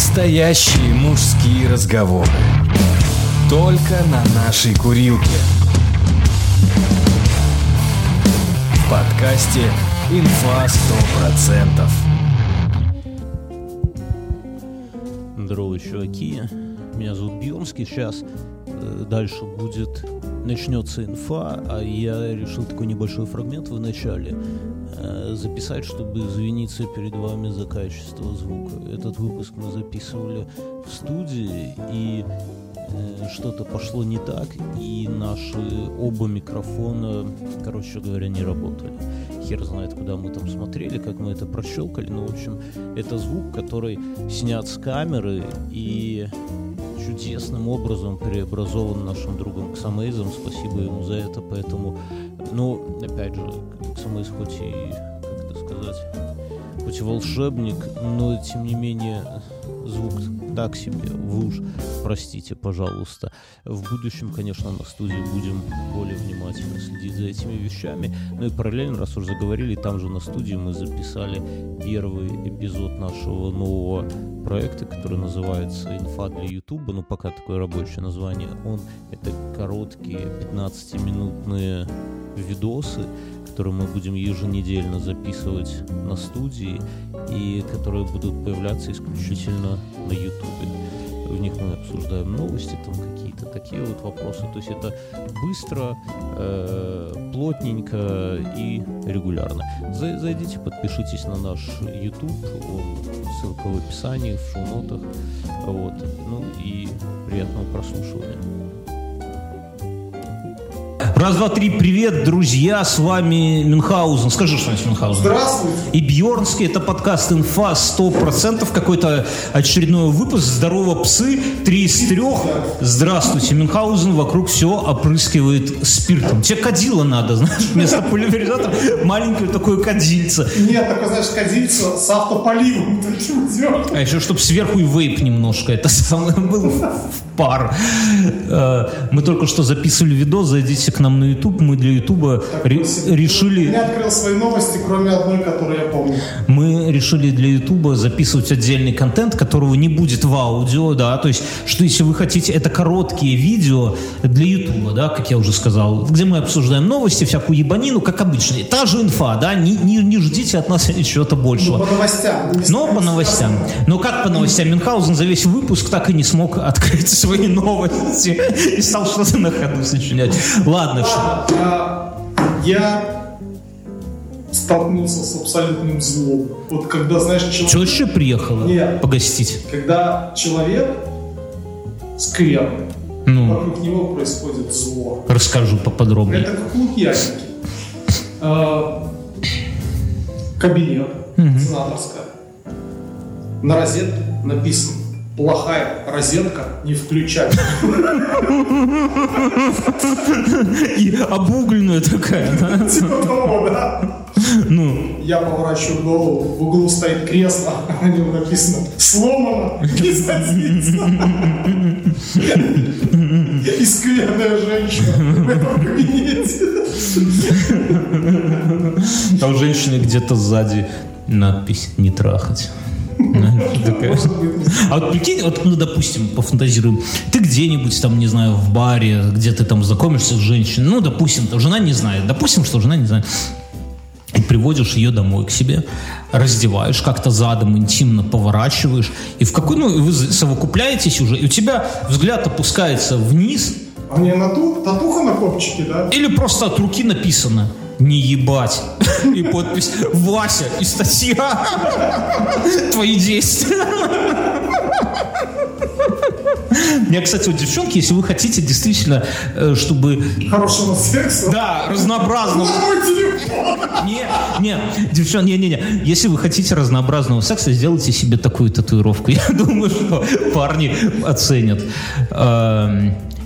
Настоящие мужские разговоры. Только на нашей курилке. В подкасте «Инфа 100%». Здорово, чуваки. Меня зовут Бьемский. Сейчас э, дальше будет начнется инфа, а я решил такой небольшой фрагмент в начале записать, чтобы извиниться перед вами за качество звука. Этот выпуск мы записывали в студии, и э, что-то пошло не так, и наши оба микрофона, короче говоря, не работали. Хер знает, куда мы там смотрели, как мы это прощелкали, но, в общем, это звук, который снят с камеры, и чудесным образом преобразован нашим другом Ксамейзом. Спасибо ему за это. Поэтому, ну, опять же, Ксамейз хоть и, как это сказать, хоть и волшебник, но тем не менее звук так себе. Вы уж простите, пожалуйста. В будущем, конечно, на студии будем более внимательно следить за этими вещами. Ну и параллельно, раз уже заговорили, там же на студии мы записали первый эпизод нашего нового проекта, который называется «Инфа для Ютуба». Ну, пока такое рабочее название. Он — это короткие 15-минутные видосы, которые мы будем еженедельно записывать на студии и которые будут появляться исключительно на Ютубе. В них мы обсуждаем новости, там какие-то такие вот вопросы. То есть это быстро, э, плотненько и регулярно. Зайдите, подпишитесь на наш YouTube, ссылка в описании, в шоу-нотах. Вот. Ну и приятного прослушивания. Раз, два, три, привет, друзья, с вами Мюнхгаузен. Скажи что-нибудь, Мюнхгаузен. Здравствуйте. И Бьернский, это подкаст «Инфа 100%», какой-то очередной выпуск «Здорово, псы», три из трех. Здравствуйте, Мюнхгаузен, вокруг все опрыскивает спиртом. Тебе кадила надо, знаешь, вместо пульверизатора маленькое такое кадильце. Нет, такое, знаешь, кадильце с автополивом. А еще, чтобы сверху и вейп немножко, это самое был пар. Э, мы только что записывали видос, зайдите к нам на YouTube, мы для YouTube ре- решили... Я открыл свои новости, кроме одной, которую я помню. Мы решили для YouTube записывать отдельный контент, которого не будет в аудио, да, то есть, что если вы хотите, это короткие видео для YouTube, да, как я уже сказал, где мы обсуждаем новости, всякую ебанину, как обычно. Та же инфа, да, не, не, не ждите от нас чего-то большего. Ну, по новостям. Но по новостям. Но как по новостям? Мюнхгаузен за весь выпуск так и не смог открыть свои новости и стал что-то на ходу сочинять. Ладно, а, я столкнулся с абсолютным злом. Вот когда, знаешь, человек... Теща приехала Нет. погостить? Когда человек скверный, Ну, вокруг него происходит зло. расскажу поподробнее. Это как лукьяники. А, Кабинет, сенаторская. На розетке написано плохая розетка, не включать. И обугленная такая, да? Типа того, да? Ну, Я поворачиваю голову, в углу стоит кресло, на нем написано «Сломано, не садиться». И скверная женщина в этом кабинете. а у женщины где-то сзади надпись «Не трахать». А вот прикинь, вот, ну, допустим, пофантазируем, ты где-нибудь там, не знаю, в баре, где ты там знакомишься с женщиной, ну, допустим, жена не знает, допустим, что жена не знает, и приводишь ее домой к себе, раздеваешь, как-то задом интимно поворачиваешь, и в какой, ну, вы совокупляетесь уже, и у тебя взгляд опускается вниз, А мне нату- татуха на копчике, да? или просто от руки написано «Не ебать». И подпись «Вася» и статья «Твои действия». Я, кстати, вот, девчонки, если вы хотите действительно, э, чтобы... Хорошего секса. Да, разнообразного... На мой телефон. Не, не, не, не, не. Если вы хотите разнообразного секса, сделайте себе такую татуировку. Я думаю, что парни оценят.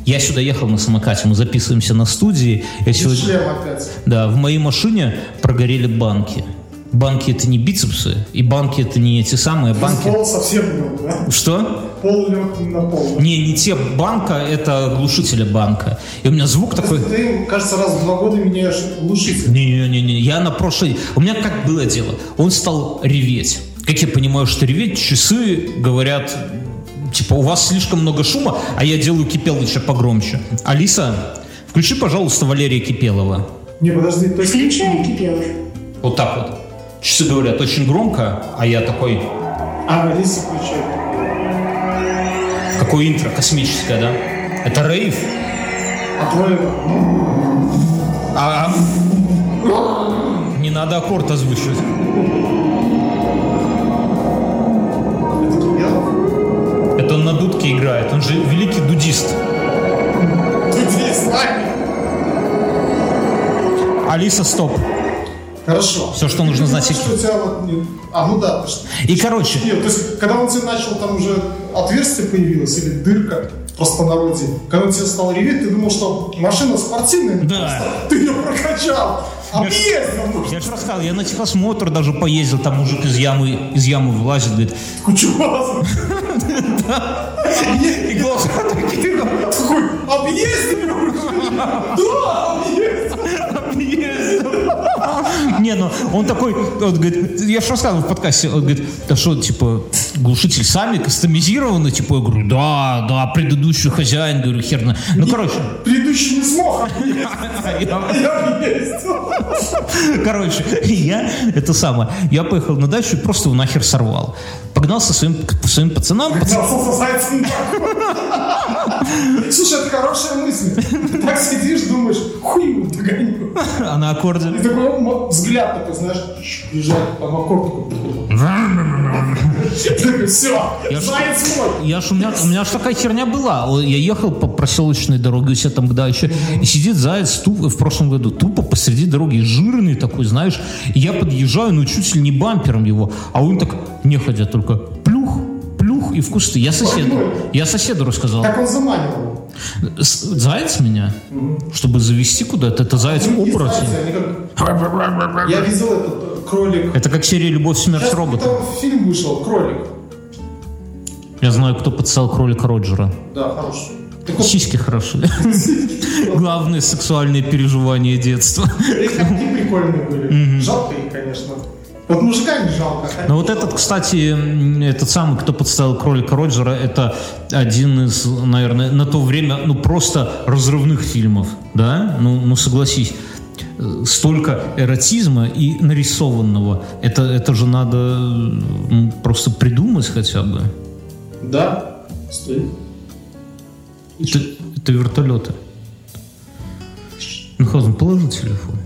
Я сюда ехал на самокате, мы записываемся на студии. Я сегодня... Шлем опять. Да, в моей машине прогорели банки. Банки это не бицепсы, и банки это не эти самые банки. Пол совсем лег, да? Что? Пол лег на пол. Не, не те банка, это глушителя банка. И у меня звук такой... Ты, кажется, раз в два года меняешь глушитель. Не-не-не, я на прошлой... У меня как было дело? Он стал реветь. как я понимаю, что реветь, часы говорят, типа, у вас слишком много шума, а я делаю Кипелыча погромче. Алиса, включи, пожалуйста, Валерия Кипелова. Не, подожди, то есть... Включай Кипелов. Вот так вот. Часы говорят очень громко, а я такой, А, Алиса включай. какое интро космическое, да? Это рейв? А твой... А... Не надо аккорд озвучивать. Он на дудке играет. Он же великий дудист. С нами. Алиса, стоп. Хорошо. Всё, что нужно Ты знать, понимаешь, что тебя вот А, ну да, что. И, короче, Нет, то есть, когда он тебе начал, там уже отверстие появилось, или дырка, просто по народе, когда он тебе стал реветь, ты думал, что машина спортивная, Да. ты ее прокачал, объездил, ну, я же рассказал, я на техосмотр даже поездил, там мужик из ямы, из ямы вылазит, говорит, кучу и глаза такие, Такой, объездили уже? Да, объездил. Не, ну он такой, он говорит, я же рассказывал в подкасте, он говорит, да что, типа, глушитель сами кастомизированы? Типа, я говорю, да, да, предыдущий хозяин, говорю, херно. Ну, короче, Предыдущий не смог короче, я, это самое, я поехал на дачу и просто его нахер сорвал. Погнал со своим, своим пацанам. Слушай, это хорошая мысль. Ты так сидишь, думаешь, хуй его догоню. а на аккорде, И такой м- взгляд такой, знаешь, бежать по. Такой, все, заяц мой. Я ж, у, меня, у меня ж такая херня была. Я ехал по проселочной дороге у себя там когда еще, и сидит заяц тупо, в прошлом году тупо посреди дороги, жирный такой, знаешь. И я подъезжаю, ну чуть ли не бампером его, а он так неходя только плюх, плюх и в кусты. Я соседу, я соседу рассказал. Так он заманивал. Заяц меня, чтобы завести куда-то, это заяц как- Я видел этот э, кролик. Это как серия «Любовь, смерть, Сейчас робот». там фильм вышел, кролик. Я знаю, кто подстал кролика Роджера. Да, хороший. Так вот, Сиськи хорошие. Главные сексуальные переживания детства. коньки прикольные были. Жалко их, конечно. Вот мужика не жалко. Но вот этот, кстати, этот самый, кто подставил кролика Роджера, это один из, наверное, на то время, ну, просто разрывных фильмов, да? Ну, ну согласись. Э, Столько эротизма и нарисованного. Это, это же надо просто придумать хотя бы. Да, стой. Это, это вертолеты. Мюнхгаузен, положи телефон.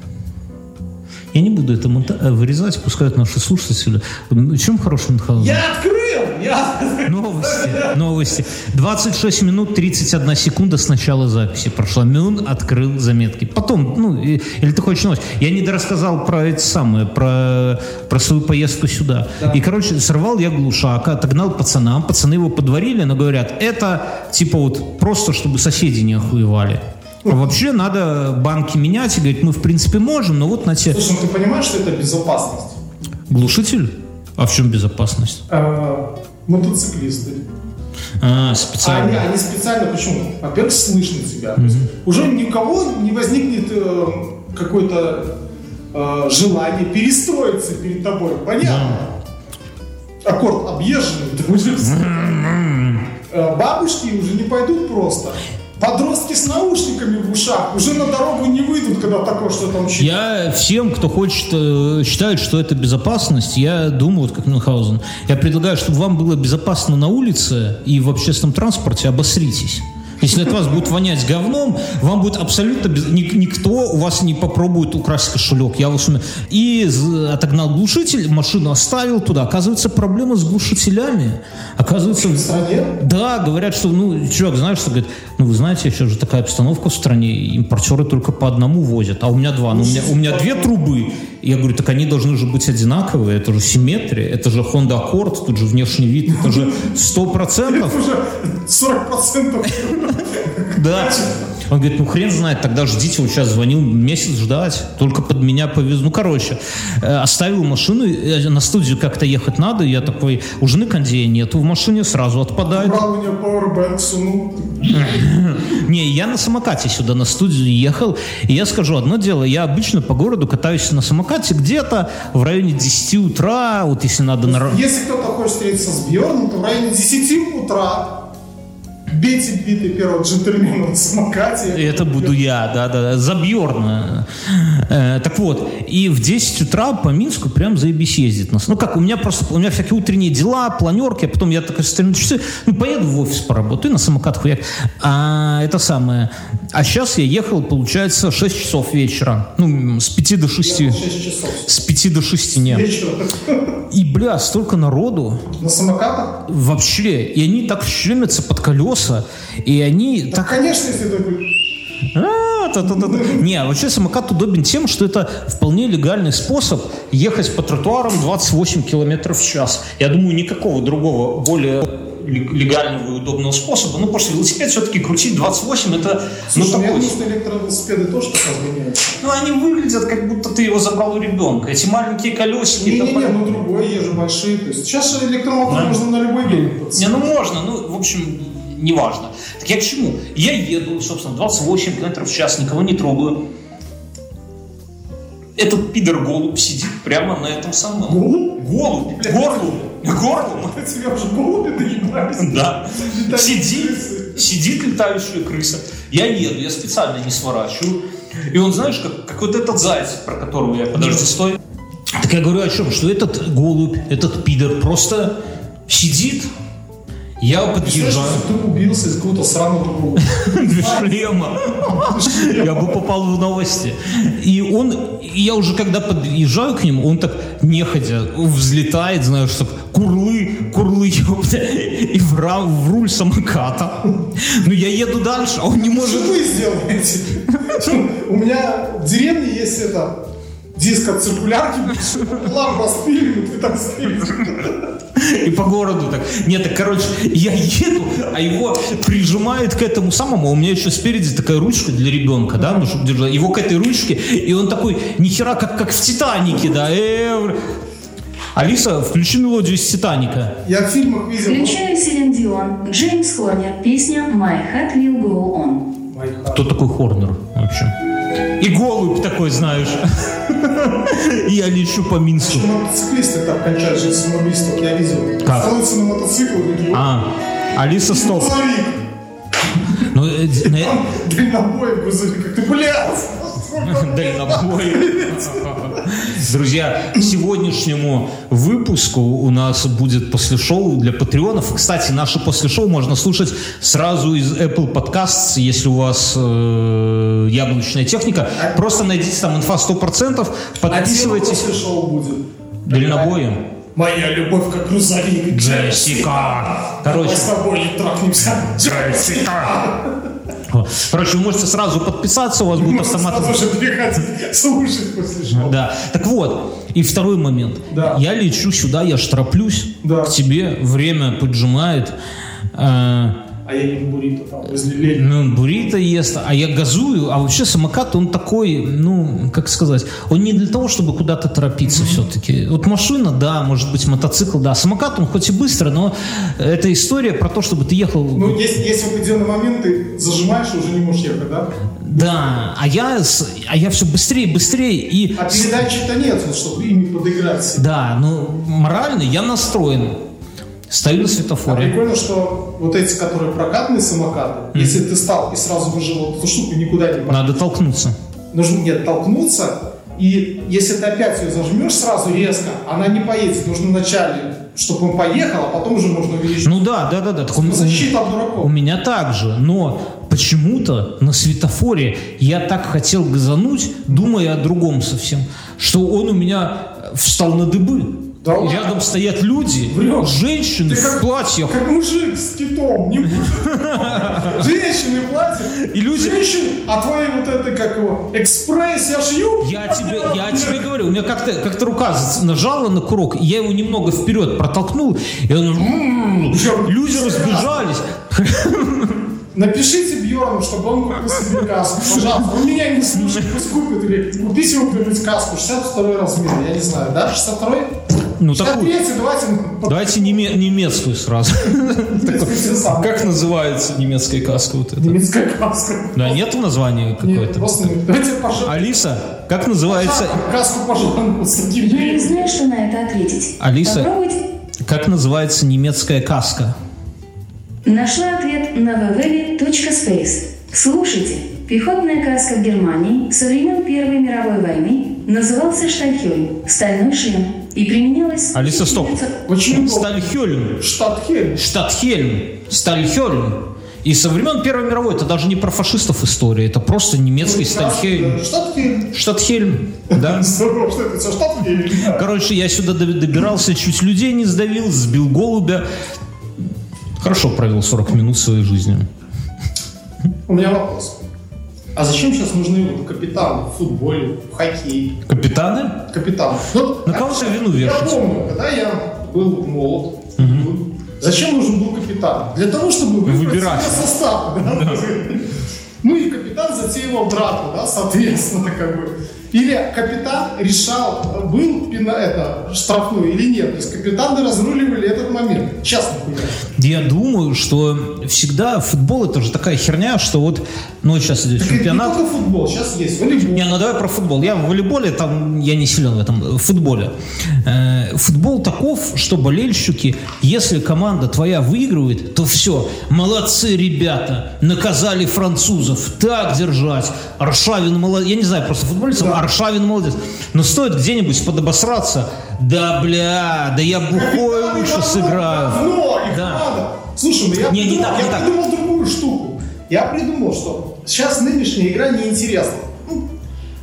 Я не буду это монта- э, вырезать, пускай наши слушатели. Чем хороший Мюнхгаузен? Я открыл! Я... Новости, новости. 26 минут 31 секунда с начала записи прошла. Мюн открыл заметки. Потом, ну, или ты хочешь новость? Я не дорассказал про эти самые, про, про свою поездку сюда. И, короче, сорвал я глушак, отогнал пацанам. Пацаны его подварили, но говорят, это типа вот просто, чтобы соседи не охуевали. Вообще надо банки менять. И говорит, мы в принципе можем, но вот на те... Слушай, ну ты понимаешь, что это безопасность? Глушитель? А в чем безопасность? А, мотоциклисты. А, А они, специально. они специально, почему? Во-первых, слышно тебя. Есть Уже никого не возникнет э, какое-то э, желание перестроиться перед тобой. Понятно? Аккорд объезженный, Э, Бабушки уже не пойдут просто. Подростки с наушниками в ушах уже на дорогу не выйдут, когда такое что-то учить. Я всем, кто хочет, э, считает, что это безопасность, я думаю, вот как Мюнхгаузен, я предлагаю, чтобы вам было безопасно на улице и в общественном транспорте, обосритесь. Если от вас будет вонять говном, вам будет абсолютно без... ник- никто у вас не попробует украсть кошелек. Я вас умею. И отогнал глушитель, машину оставил туда. Оказывается, проблема с глушителями. Оказывается, да, говорят, что, ну, чувак, знаешь, что говорит, ну, вы знаете, сейчас же такая обстановка в стране, импортеры только по одному возят, а у меня два, ну, у меня, у меня две трубы. Я говорю, так они должны же быть одинаковые, это же симметрия, это же Honda Accord, тут же внешний вид, это же сто процентов. уже 40% Да. Он говорит, ну хрен знает, тогда ждите, вот сейчас звонил, месяц ждать, только под меня повезу. Ну, короче, э, оставил машину, э, на студию как-то ехать надо, я такой, у жены кондея нету в машине, сразу отпадает. Брал у нее powerbank, сунул. Не, я на самокате сюда на студию ехал, и я скажу одно дело, я обычно по городу катаюсь на самокате где-то в районе 10 утра, вот если надо Если кто-то хочет встретиться с Бьерном, то в районе 10 утра бейте битый первого джентльмена на самокате. Это буду я, да, да, да, за Бьорна. Э, так вот, и в 10 утра по Минску прям заебись ездит нас. Ну как, у меня просто, у меня всякие утренние дела, планерки, а потом я смотрю на часы, ну поеду в офис поработаю, на самокат хуяк. А это самое. А сейчас я ехал, получается, 6 часов вечера. Ну, с 5 до 6. 6 часов. С 5 до 6 нет. И, бля, столько народу. На самокатах? Вообще. И они так щемятся под колеса. И они Да, так... конечно, если такой... А, та-та-та-та. Не, вообще самокат удобен тем, что это вполне легальный способ ехать по тротуарам 28 километров в час. Я думаю, никакого другого более лег- легального и удобного способа. Ну, потому что велосипед все-таки крутить 28 это ну, Слушай, я такой... что электровелосипеды тоже так разгоняются. Ну, они выглядят, как будто ты его забрал у ребенка. Эти маленькие колесики... Не-не-не, по- ну другой, езжу большие. То есть сейчас электромотор Да. можно на любой велик Не, ну можно, ну, в общем, неважно. Так я к чему? Я еду, собственно, 28 километров в час, никого не трогаю. Этот пидор-голубь сидит прямо на этом самом... Голубь? Голубь! Горлум! Горлум! Тебя уже голуби доебались. Да. Сидит, сидит летающая крыса. Я еду, я специально не сворачиваю. И он, знаешь, как, как вот этот заяц, про которого я, подожди, стой. Так я говорю о чем? Что этот голубь, этот пидор просто сидит, я подъезжаю. ты убился из какого-то сраного. Без шлема. Я бы попал в новости. И он, я уже когда подъезжаю к нему, он так неходя взлетает, знаешь, так курлы, курлы, ёпта, и в, в руль самоката. Ну, я еду дальше, а он не Что может... вы сделаете? У меня в деревне есть это диск от циркулярки, лампу распилили, ты так стоишь. И по городу так. Нет, так, короче, я еду, а его прижимают к этому самому. У меня еще спереди такая ручка для ребенка, да, ну, чтобы держать. Его к этой ручке, и он такой, нихера, как, как в Титанике, да. э, Алиса, включи мелодию из Титаника. Я в фильмах видел... Включаю Селин Дион, Джеймс Хорнер, песня «My Heart Will Go On». Кто такой Хорнер вообще? И голубь такой, знаешь. Я лечу по Минску. Мотоциклисты так кончают жизнь самоубийством, я видел. Как? Становятся на мотоцикл, А, Алиса, стоп. Ну, э, дальнобой грузовик, ты, блядь! Дальнобой. Друзья, сегодняшнему выпуску у нас будет после шоу для патреонов. Кстати, наши после шоу можно слушать сразу из Apple Podcasts, если у вас э, яблочная техника. Просто найдите там инфа 100%, А тема подписывайтесь. после шоу будет. Дальнобоем. Моя любовь как грузовик. Джессика. Короче, Мы с тобой не трахнемся. Короче, вы можете сразу подписаться, у вас будет автомат. Сразу же слушать после шоу. Да. Так вот, и второй момент. Да. Я лечу сюда, я штраплюсь Да. к тебе, время поджимает. э, А я ем буррито там возле Ленина. ну, буррито ест, а я газую, а вообще самокат, он такой, ну, как сказать, он не для того, чтобы куда-то торопиться все-таки. Вот машина, да, может быть, мотоцикл, да, самокат, он хоть и быстро, но это история про то, чтобы ты ехал... Ну, есть, есть в определенный момент ты зажимаешь и уже не можешь ехать, да? Да, а я, а я все быстрее, быстрее, и... А передачи-то нет, чтобы ими подыграть. Да, ну, морально я настроен. Стою на А светофоре. прикольно, что вот эти, которые прокатные самокаты, если ты стал и сразу выжил эту штуку, никуда не пошел. Надо толкнуться. Нужно нет, толкнуться, и если ты опять ее зажмешь сразу резко, она не поедет. Нужно вначале, чтобы он поехал, а потом уже можно увеличить. Ну да, да, да, да. Так у, Защита от у дураков. меня так же, но почему-то на светофоре я так хотел газануть, думая о другом совсем, что он у меня встал на дыбы. Да ладно? Рядом стоят люди, Врешь. женщины Ты в платьях. Как мужик с китом, не мужик. Женщины платят. И люди- Женщины, а твои вот это, как его, экспресс, я шью. Я тебе, я тебе говорю, у меня как-то как рука нажала на курок, и я его немного вперед протолкнул, и он, м-м-м, люди разбежались. Напишите Бьерну, чтобы он купил себе каску. Пожалуйста, он меня не слушает, пусть купит. Или купите ему кто-нибудь каску. 62 размер, я не знаю, да? 62 Ну, такую. 63 давайте. Давайте неме- немецкую сразу. Как? Называется немецкая каска вот эта? Немецкая каска. Да, Нет, какое-то? просто давайте пожалуйста. Алиса, как называется... Каску, пожалуйста, Я не знаю, что на это ответить. Алиса. Как называется немецкая каска? Нашла ответ на www.space. Слушайте. Пехотная каска в Германии со времен Первой мировой войны назывался штальхёль, стальной шлем, и применялась... с Алиса, стоп. 1900 Очень удобно. Стальхёльн. Штат Хельм. Штатхельм. Стальхёльн. И со времен Первой мировой это даже не про фашистов история, это просто немецкий Стальхельм. Штат Хельм. Штатхельм, да? Короче, я сюда до- добирался, чуть людей не сдавил, сбил голубя. Хорошо провел 40 минут своей жизни. У меня вопрос. А зачем сейчас нужны капитаны в футболе, в хоккее? Капитаны? Капитаны. Вот, На кого ты вину Я вешать? помню, когда я был молод, зачем нужен был капитан? Для того, чтобы выбрать Выбирать. состав. да? Ну и капитан затеивал драку, да, соответственно, как бы. Или капитан решал, был это, штрафной или нет. То есть капитаны разруливали этот момент. Честно говоря. Я думаю, что всегда футбол это же такая херня, что вот, ну сейчас идет Так это не чемпионат. только футбол, сейчас есть волейбол. Не, ну давай про футбол. Я в волейболе, там, я не силен в этом, в футболе. Э, футбол таков, что болельщики, если команда твоя выигрывает, то все, молодцы ребята, наказали французов, так держать. Аршавин молодец. Я не знаю просто футболистов, Аршавин молодец. Но стоит где-нибудь подобосраться, да бля, да я бухой лучше сыграю. давно, их Да. надо. Слушай, ну я, Не, не придумал, так, не я так. придумал другую штуку. Я придумал, что сейчас нынешняя игра неинтересна. Ну,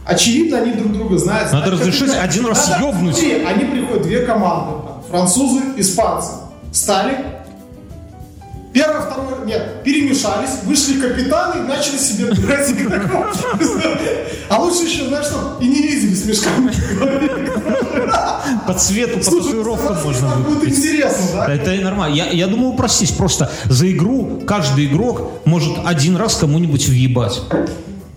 очевидно, они друг друга знают. Надо знают, разрешить один раз Надо- ёбнуть. Смотри, они приходят, две команды. там, Французы, испанцы. Стали. Первое, второе, нет, перемешались, вышли капитаны и начали себе играть игроков. А лучше еще, знаешь, что и не видели с мешками. По цвету, по татуировкам это можно будет интересно, да? Это нормально. Я, я думаю упростить. Просто за игру каждый игрок может один раз кому-нибудь въебать.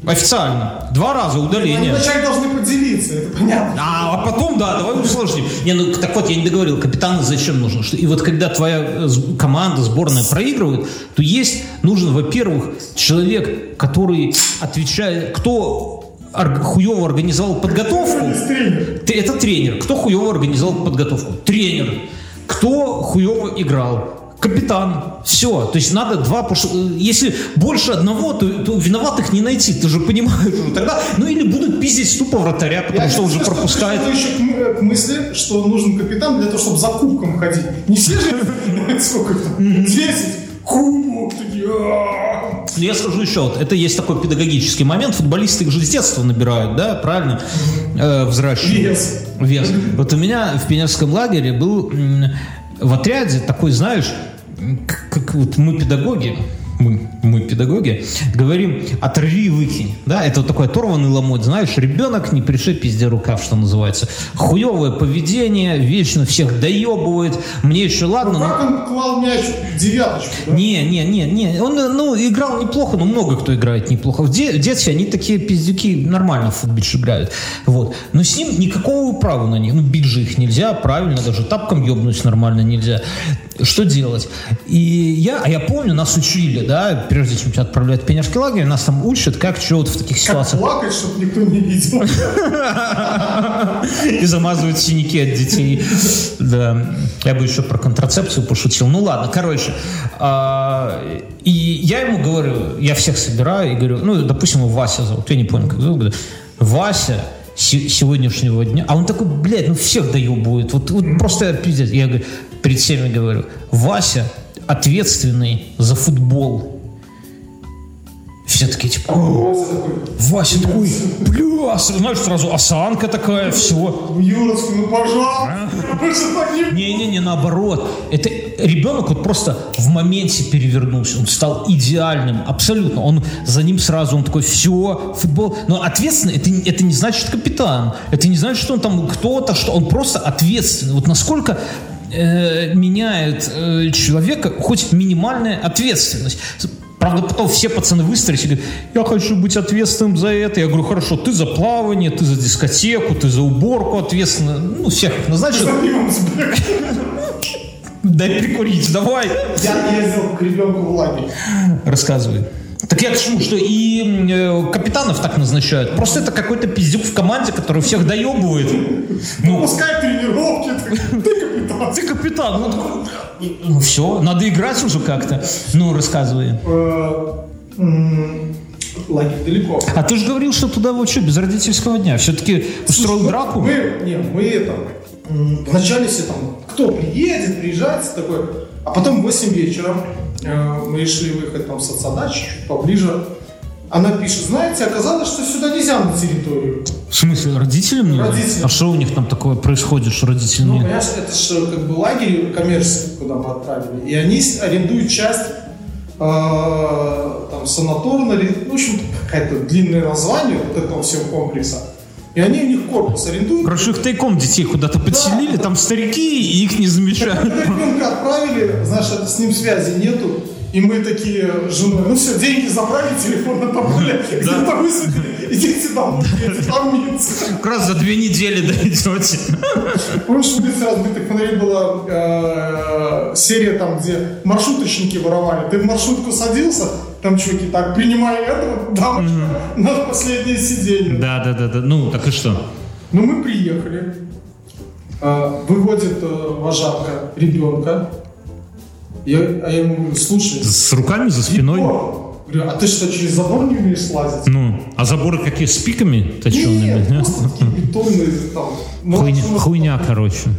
Официально. Два раза Они удаление. вначале должны поделиться, это понятно. А, а потом, да, давай усложним. Не, ну так вот, я не договорил, капитаны зачем нужен? И вот когда твоя э, команда, сборная проигрывает, то есть нужен, во-первых, человек, который отвечает, кто хуево организовал подготовку. Это тренер. Кто хуево организовал подготовку? Тренер. Кто хуево играл? Капитан. Все. То есть надо два... потому что, э, Если больше одного, то, то виноватых не найти. Ты же понимаешь. уже Тогда, ну или будут пиздить тупо вратаря, потому Я что уже сейчас пропускает. пришел еще к, мысли, что нужен капитан для того, чтобы за кубком ходить. Не все же, сколько там, 10, кубок, «А-а-а». Ну, Я скажу еще, вот, это есть такой педагогический момент. Футболисты их же с детства набирают, да, правильно? Э, взращивают. Вес. Вес. Вот у меня в пионерском лагере был в отряде такой, знаешь, м, к- как вот мы педагоги, мы, мы педагоги, говорим, оторви и выкинь. Да, это вот такой оторванный ломоть, знаешь, ребенок не пришей пизде рукав, что называется. Хуевое поведение, вечно всех доебывает. Мне еще ладно, но... Как он клал мяч в девяточку, да? Не, не, не, не. Он, ну, играл неплохо, но много кто играет неплохо. В, де- в детстве они такие пиздюки нормально в футбольш играют. Вот. Но с ним никакого права на них. Ну, бить же их нельзя, правильно, даже тапком ебнуть нормально нельзя. Что делать? И я, а я помню, нас учили, да, прежде чем тебя отправляют в пионерский лагерь, нас там учат, как что вот в таких Как ситуациях. плакать, чтобы никто не видел. И замазывают синяки от детей. Да. Я бы еще про контрацепцию пошутил. Ну ладно, короче. а, И я ему говорю, я всех собираю и говорю, ну, допустим, Вася зовут, я не помню, как зовут. Вася сегодняшнего дня. А он такой, блядь, ну всех доебывает. Вот, вот просто пиздец. Я говорю, перед всеми говорю, Вася ответственный за футбол. Все такие, типа, «О, Вася такой, бля, знаешь, сразу осанка такая, все. Юрочка, ну пожалуйста. Не- Не-не-не, наоборот. Это ребенок вот просто в моменте перевернулся. Он стал идеальным, абсолютно. Он за ним сразу, он такой, все, футбол. Но ответственный, это, не- это не значит капитан. Это не значит, что он там кто-то, что он просто ответственный. Вот насколько э, меняет э, человека хоть минимальная ответственность. Правда, потом все пацаны выстроились и говорят, я хочу быть ответственным за это. Я говорю, хорошо, ты за плавание, ты за дискотеку, ты за уборку ответственна. Ну, всех их назначил. Дай прикурить, давай. Я ездил к ребенку в лагерь. Рассказывай. Так я к чему, что и э, капитанов так назначают. Просто это какой-то пиздюк в команде, который всех доебывает. Ну, Пускай тренировки, ты ты капитан. ты капитан. Ну, такой, ну все, надо играть уже как-то. Ну, рассказывай. Э, Лагерь далеко. А ты же говорил, что туда вообще без родительского дня. Все-таки устроил драку? Мы, не, мы это, м, вначале все там, кто приедет, приезжает, все такое. А потом в 8 вечера мы решили выехать там с отца чуть поближе. Она пишет, знаете, оказалось, что сюда нельзя на территорию. В смысле, родителям не? Родителям. А что у них там такое происходит, что родителям Ну, не? понимаешь, это же как бы лагерь коммерческий, куда мы отправили. И они арендуют часть э, там санаторно, в общем, какое-то длинное название вот этого всего комплекса. И они у них корпус арендуют. Короче, их тайком детей куда-то подселили, там старики, и их не замечают. Ребенка отправили, это с ним связи нету. И мы такие с женой, ну все, деньги забрали, телефон на табуле, где-то высадили, идите домой, там Минск. Как раз за две недели дойдете. Помнишь, в улице разбитых фонарей была э, серия там, где маршруточники воровали. Ты в маршрутку садился, там чуваки так, принимай этого, дамочка, на последнее сиденье. Да, да, да, да. Ну, так и что? Ну, мы приехали, э, выводит э, вожатка ребенка. Я, а я ему говорю, слушай, С руками за спиной? Егор, говорю, а ты что, через забор не умеешь слазить? Ну, а заборы какие, с пиками точеными? Нет, Нет? бетонные там. Хуйня, ну, хуйня, короче.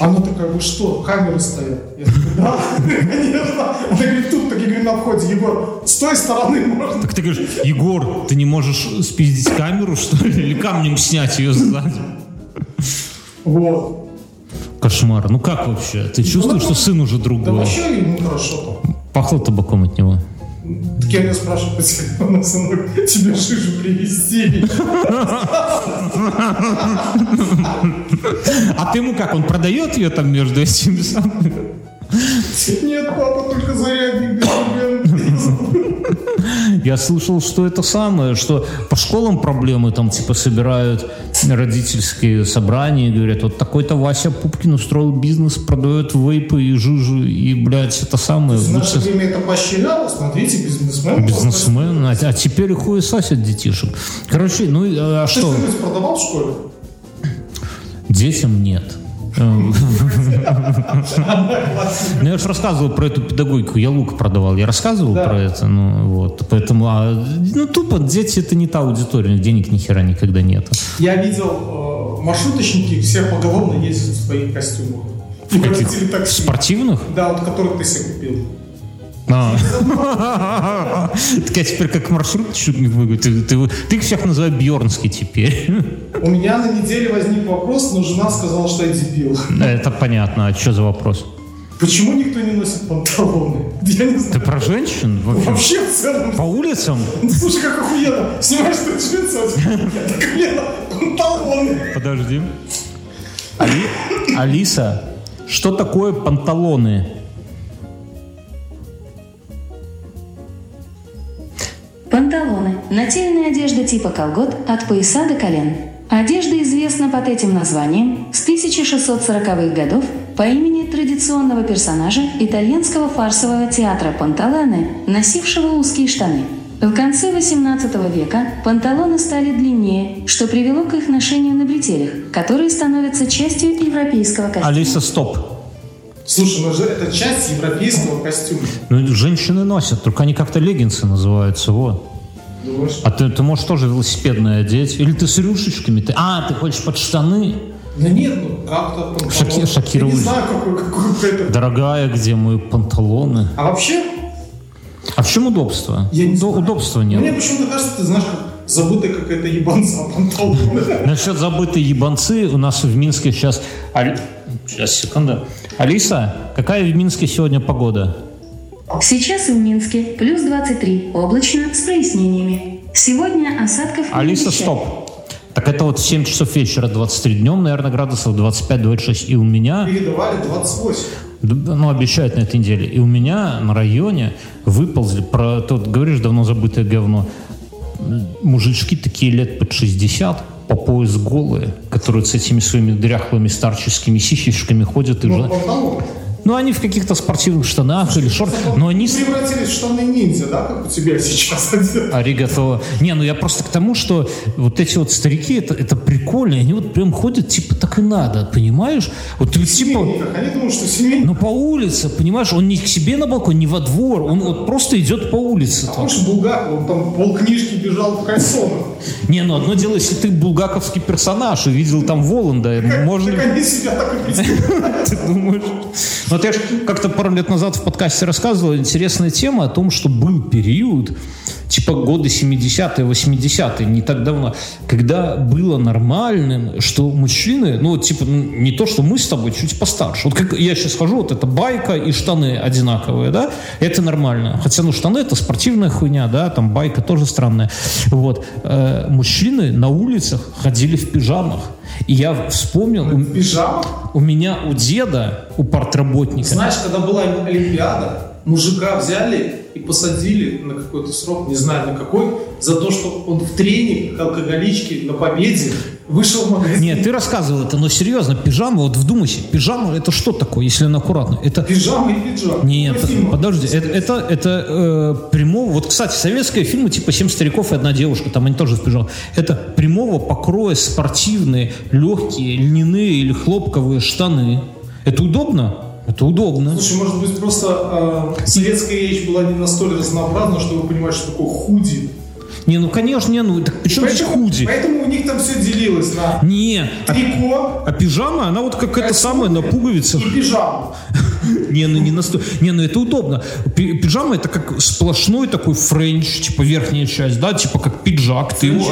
Она такая, вы что, камеры стоят? Я такой, да, конечно. Она говорит, тут, так я говорю, на входе, Егор, с той стороны можно. Так ты говоришь, Егор, ты не можешь спиздить камеру, что ли? Или камнем снять ее сзади? Вот. Кошмар. Ну как вообще? Ты чувствуешь, что сын уже Да другой? вообще ему хорошо. Пахло табаком от него. Так я ее спрашиваю по телефону, сынок, тебе шишу привезти. А ты ему как? Он продает ее там между самыми? Нет, папа, только зарядник для Я слышал, что это самое, что по школам проблемы там типа собирают родительские собрания и говорят, вот такой-то Вася Пупкин устроил бизнес, продает вейпы и жижу, и, блядь, это самое. В наше лучше время это поощряло, смотрите, бизнесмен. Бизнесмен, а, а теперь хуесосят детишек. Короче, ну и, а Ты что? продавал в школе? Детям нет. Ну, я же рассказывал про эту педагогику. Я лук продавал. Я рассказывал Да. про это. Ну, вот. Поэтому, а, ну, тупо, дети это не та аудитория. Денег ни хера никогда нет. Я видел э, маршруточники, все поголовно ездят в своих костюмах. Водители такси. Спортивных? Да, вот который ты себе купил. А. Так я теперь как маршрутчик выглядит. Ты, ты, ты их всех называй Бьернский теперь. У меня на неделе возник вопрос, но жена сказала, что я дебил. Это понятно. А что за вопрос? Почему никто не носит панталоны? Я не Ты знаю. про женщин? Вообще? Вообще в целом. По улицам? Ну, Слушай, как охуенно. Снимаешь ты джинсы, а Лена, панталоны. Подожди. Али- Алиса, что такое панталоны? Нательная одежда типа колгот от пояса до колен. Одежда известна под этим названием с 1640-х годов по имени традиционного персонажа итальянского фарсового театра Панталоне, носившего узкие штаны. В конце XVIII века панталоны стали длиннее, что привело к их ношению на бретелях, которые становятся частью европейского костюма. Алиса, стоп. Слушай, ну же это часть европейского костюма. Ну, женщины носят, только они как-то леггинсы называются, вот. А ты, ты можешь тоже велосипедное одеть? Или ты с рюшечками? Ты... А, ты хочешь под штаны? Да нет, ну как-то панталоны. Шоки- Я шокирует. не знаю, какой, какой какой-то... Дорогая, где мои панталоны? А вообще, А в чем удобство? Я не знаю. Удобства мне нет. почему-то кажется, ты знаешь, как забытая какая-то ебанца панталоны. Насчет забытой ебанцы у нас в Минске сейчас... Сейчас, секунду. Алиса, какая в Минске сегодня погода? Сейчас в Минске плюс 23, облачно с прояснениями. Сегодня осадков Алиса, стоп. Так это вот в 7 часов вечера 23 днем, наверное, градусов 25-26. И у меня... Передавали 28. д- ну, обещают на этой неделе. И у меня на районе выползли про тот, говоришь, давно забытое говно, мужички такие лет под 60, по пояс голые, которые с этими своими дряхлыми старческими сисечками ходят и Ну, же-. Ну, они в каких-то спортивных штанах или шортах, но они... Превратились в штаны ниндзя, да, как у тебя сейчас. Аригато. Не, ну я просто к тому, что вот эти вот старики, это, это прикольно, они вот прям ходят, типа, так и надо, понимаешь? Вот ты типа... Они думают, что семейник. Ну, по улице, понимаешь, он не к себе на балкон, не во двор, он вот просто идет по улице. А там. Булгаков, он там полкнижки бежал в кальсонах. Не, ну одно дело, если ты булгаковский персонаж и видел там Воланда, можно Так они себя так и ты думаешь? Ну, вот я же как-то пару лет назад в подкасте рассказывал интересная тема о том, что был период, типа годы 70-е, 80-е, не так давно, когда было нормальным, что мужчины, ну, типа, не то, что мы с тобой, чуть постарше. Вот как я сейчас скажу, вот это байка и штаны одинаковые, да, это нормально. Хотя, ну, штаны это спортивная хуйня, да, там байка тоже странная. Вот. Э, мужчины на улицах ходили в пижамах. И я вспомнил, у- Пижама. у меня, у деда, у партработника, Знаешь, когда была Олимпиада, мужика взяли и посадили на какой-то срок, не знаю на какой, за то, что он в треник к алкоголичке на победе вышел в магазин. Нет, ты рассказывал это, но серьезно, пижама, вот вдумайся, пижама это что такое, если она аккуратно? Это Пижама и пиджак. нет, фильмам. подожди, это, это, это э, прямого, вот, кстати, советские фильмы типа «Семь стариков и одна девушка», там они тоже в пижамах, это прямого покроя спортивные, легкие, льняные или хлопковые штаны. Это удобно? Это удобно. Слушай, может быть, просто э, советская речь была не настолько разнообразна, чтобы понимать, что такое худи. Не, ну конечно, не, ну так причем здесь Поэтому- худи? Поэтому у них там все делилось на Не, а, трико а пижама, она вот как это самое на пуговицах. и пижаму. Не, ну не насто... Не, ну это удобно. Пи- Пижама это как сплошной такой френч, типа верхняя часть, да, типа как пиджак. Ты его...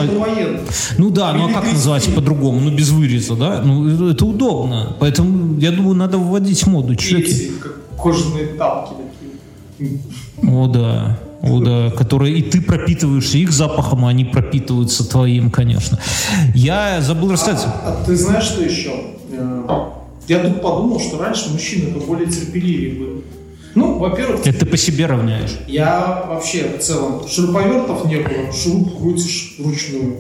Ну да, ну а как называть по-другому? Ну без выреза, да? Ну это- удобно. Поэтому, я думаю, надо вводить моду, как кожаные тапки такие. О да, о да, которые и ты пропитываешься их запахом, а они пропитываются твоим, конечно. Я забыл рассказать. А ты знаешь, что еще? Я тут подумал, что раньше мужчины-то более терпеливее были. Ну, во-первых, Это ты по себе равняешь. я вообще в целом шуруповертов не было, шуруп крутишь вручную.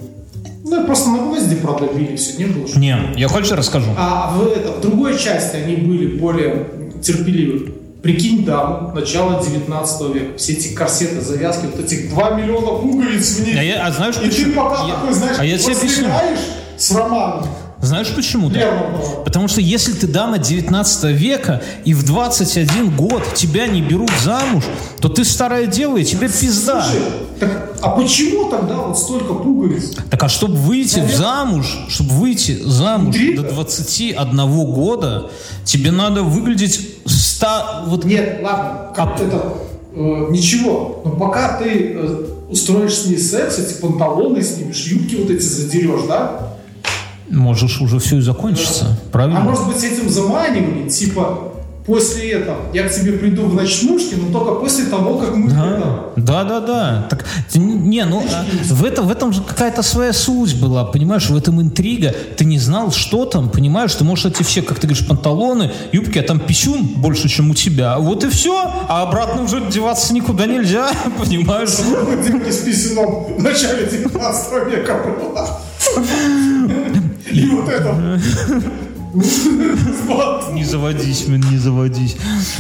Ну, просто на гвозди, правда, били, все, не было. шуруп. Не, я хочешь расскажу? А в, это, в другой части они были более терпеливы. Прикинь, да, начало 19 века. Все эти корсеты, завязки, вот этих 2 миллиона пуговиц в них. А, я- а знаешь И ты почему? пока Я- такой, знаешь, а я тебе объясню. с романом Знаешь почему? Лермонтова. Потому что если ты дама 19 века и в 21 год тебя не берут замуж, то ты старая дева и тебе пизда. Слушай, так, а почему тогда вот столько пуговиц? Так а чтобы выйти в замуж, чтобы выйти замуж Интрига? до 21 года, тебе надо выглядеть ста... Вот, Нет, ладно, как А- это, э, ничего. Но пока ты э, устроишь с ней секс, эти панталоны снимешь, юбки вот эти задерешь, да? Можешь уже все и закончится, правильно? А может быть с этим заманивали, типа, после этого я к тебе приду в ночнушке, но только после того, как мы это, Да, да, да. Так, не- ну а, в этом, в этом же какая-то своя суть была, понимаешь, в этом интрига. Ты не знал, что там, понимаешь, ты можешь эти все, как ты говоришь, панталоны, юбки, а там писюн больше, чем у тебя. Вот и все, а обратно уже деваться никуда нельзя, понимаешь? с писюном в начале 19 века было. И вот это. Не заводись, Мин, не заводись.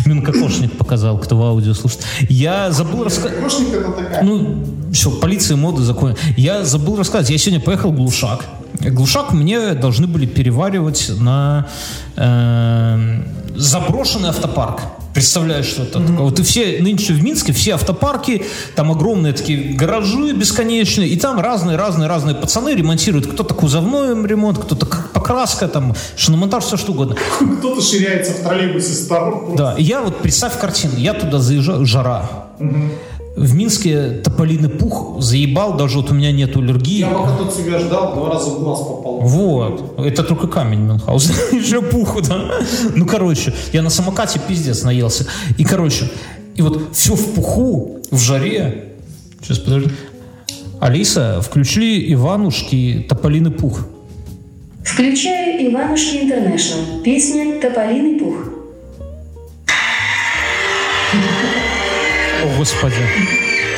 Мин кокошник показал, кто в аудио слушает. Я забыл рассказать. Кошник это такая. Ну, все, полиция моды закон. Я забыл рассказать. Я сегодня поехал в Глушак. Глушак мне должны были переваривать на э, заброшенный автопарк. Представляешь, что это такое? Вот и все нынче в Минске, все автопарки, там огромные такие гаражи бесконечные, и там разные-разные-разные пацаны ремонтируют. Кто-то кузовной ремонт, кто-то покраска, там, шиномонтаж, все что угодно. Кто-то ширяется в троллейбусе старом. Да, и я вот, представь картину, я туда заезжаю, жара. В Минске тополиный пух заебал, даже вот у меня нет аллергии. Я пока тут тебя ждал, два раза в глаз попал. Вот. Это только камень Мюнхгаузен. Еще пуху, да. Ну, короче, я на самокате пиздец наелся. И, короче, и вот все в пуху, в жаре. Сейчас, подожди. Алиса, включи Иванушки «Тополиный пух». Включаю Иванушки Интернешнл. Песня «Тополиный пух». Господи.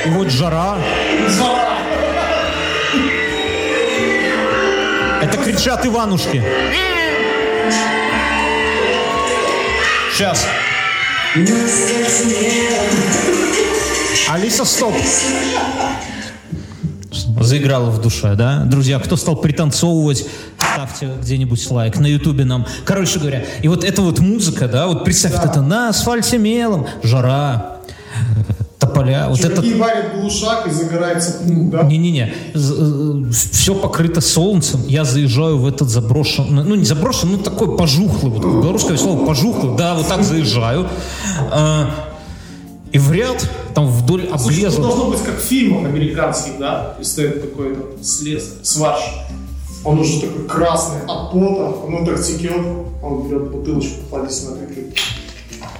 И вот жара. Это кричат Иванушки. Сейчас. Алиса, стоп. Заиграла в душе, да? Друзья, кто стал пританцовывать, ставьте где-нибудь лайк на ютубе нам. Короче говоря, и вот эта вот музыка, да, вот представь, вот это на асфальте мелом, жара, тополя, вот это... Варят глушак и загорается пункт, да? Не-не-не, все покрыто солнцем, я заезжаю в этот заброшенный, ну не заброшенный, ну такой пожухлый, вот белорусское слово пожухлый, да, вот так заезжаю. А, и в ряд, там вдоль Слушай, это обреза. должно быть как в фильмах американских, да? И стоит такой там слесарь, сварщик. Он уже такой красный от пота, он так текет, он берет бутылочку, кладет на такой,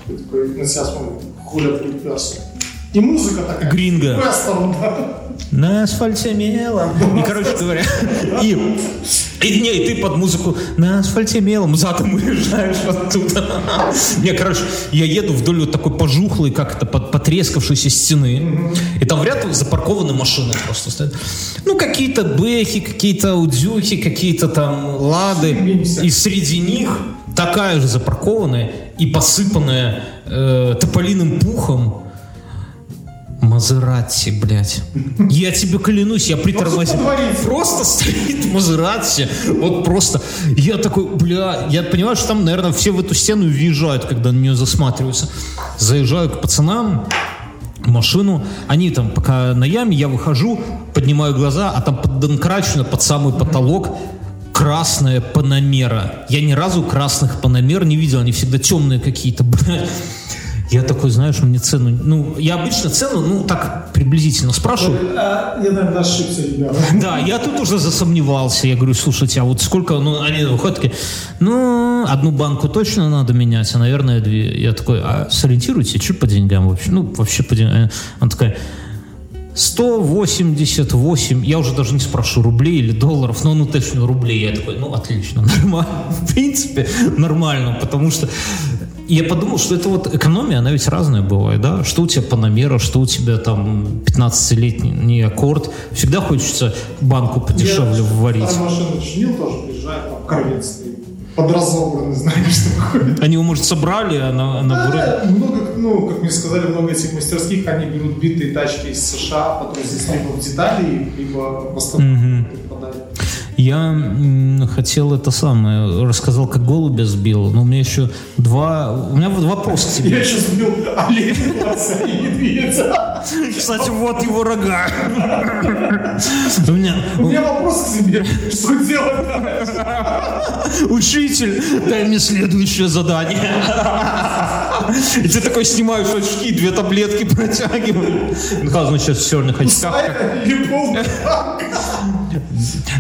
и такой на себя смотрит, хуля приперся. И музыка такая. Гринго. Вестерн, да. На асфальте мелом. И, короче говоря, и, и, не, и ты под музыку на асфальте мелом задом уезжаешь оттуда. Не, короче, я еду вдоль вот такой пожухлой, как это, под, потрескавшейся стены. И там в ряд запаркованы машины просто стоят. Ну, какие-то бэхи, какие-то аудюхи, какие-то там лады. И среди них такая же запаркованная и посыпанная э, тополиным пухом Мазератти, блядь. Я тебе клянусь, я притормозил. творится? Просто стоит Мазератти. Вот просто. Я такой, бля, я понимаю, что там, наверное, все в эту стену въезжают, когда на нее засматриваются. Заезжаю к пацанам, машину, они там пока на яме, я выхожу, поднимаю глаза, а там поддонкрачено под самый потолок красная панамера. Я ни разу красных панамер не видел, они всегда темные какие-то, бля. Я такой, знаешь, мне цену... Ну, я обычно цену, ну, так приблизительно спрашиваю. А, я, наверное, ошибся, ребята. Да, я тут уже засомневался. Я говорю, слушайте, а вот сколько, ну, они выходят такие, ну, одну банку точно надо менять, а, наверное, две. Я такой, а сориентируйте, что по деньгам вообще? Ну, вообще по деньгам. Она такая, 188, я уже даже не спрашиваю, рублей или долларов, но ну точно рублей. Я такой, ну отлично, нормально. В принципе, нормально, потому что я подумал, что это вот экономия, она ведь разная бывает, да? Что у тебя Панамера, что у тебя там 15-летний аккорд. Всегда хочется банку подешевле Я вварить. там машину чинил, тоже приезжает, там кровец стоит. Знаешь, такой. Они его, может, собрали, а на, на Да, много, ну, как мне сказали, много этих мастерских, они берут битые тачки из США, потом здесь либо в детали, либо в основном попадают. Я хотел это самое, рассказал, как голубя сбил, но у меня еще два, у меня вот вопрос к тебе. Я еще сбил оленя, лося и медведя. Кстати, вот его рога. У меня У меня вопрос к тебе, что делать дальше? учитель, дай мне следующее задание. И ты такой снимаешь очки, две таблетки протягиваешь. Ну, как, значит, в черных очках.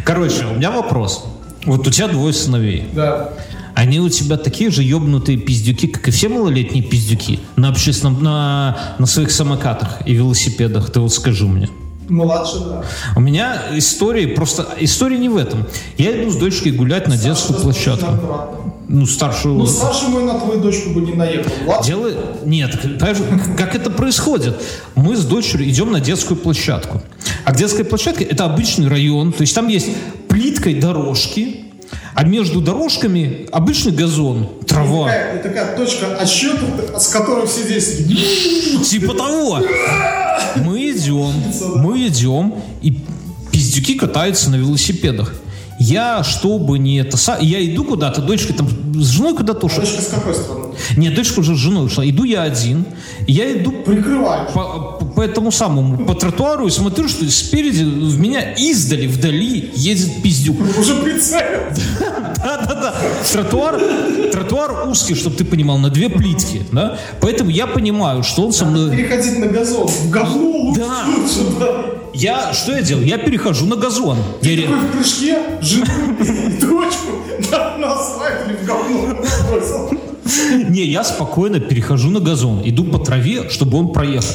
Короче, у меня вопрос. Вот у тебя двое сыновей. Да. Они у тебя такие же ебнутые пиздюки, как и все малолетние пиздюки на общественном, на, на своих самокатах и велосипедах. Ты вот скажи мне. Младший, да. У меня истории просто... История не в этом. Я иду с дочкой гулять на детскую площадку. Ну, старшую... Ну, старший мой на твою дочку бы не наехал. Младший Дело... Нет, как это происходит? Мы с дочерью идем на детскую площадку. А детская площадка это обычный район, то есть там есть плиткой дорожки, а между дорожками обычный газон, трава. такая, и такая точка отсчета, с которой все здесь. Типа того. Мы идем, мы идем, и пиздюки катаются на велосипедах. Я, чтобы не это... Я иду куда-то, дочка там с женой куда-то ушла. Дочка с какой стороны? Нет, дочка уже с женой ушла. Иду я один. Я иду Прикрываешь. по- по этому самому, по тротуару и смотрю, что спереди в меня издали, вдали едет пиздюк. Уже прицелил. Да-да-да. Тротуар, тротуар узкий, чтобы ты понимал, на две плитки, да? Поэтому я понимаю, что он со мной... Переходить на газон. В говно лучше. Да. Я, что я делал? Я перехожу на газон. Я ре- Такой в прыжке жену и дочку на, на или в говно. Не, я спокойно перехожу на газон, иду по траве, чтобы он проехал.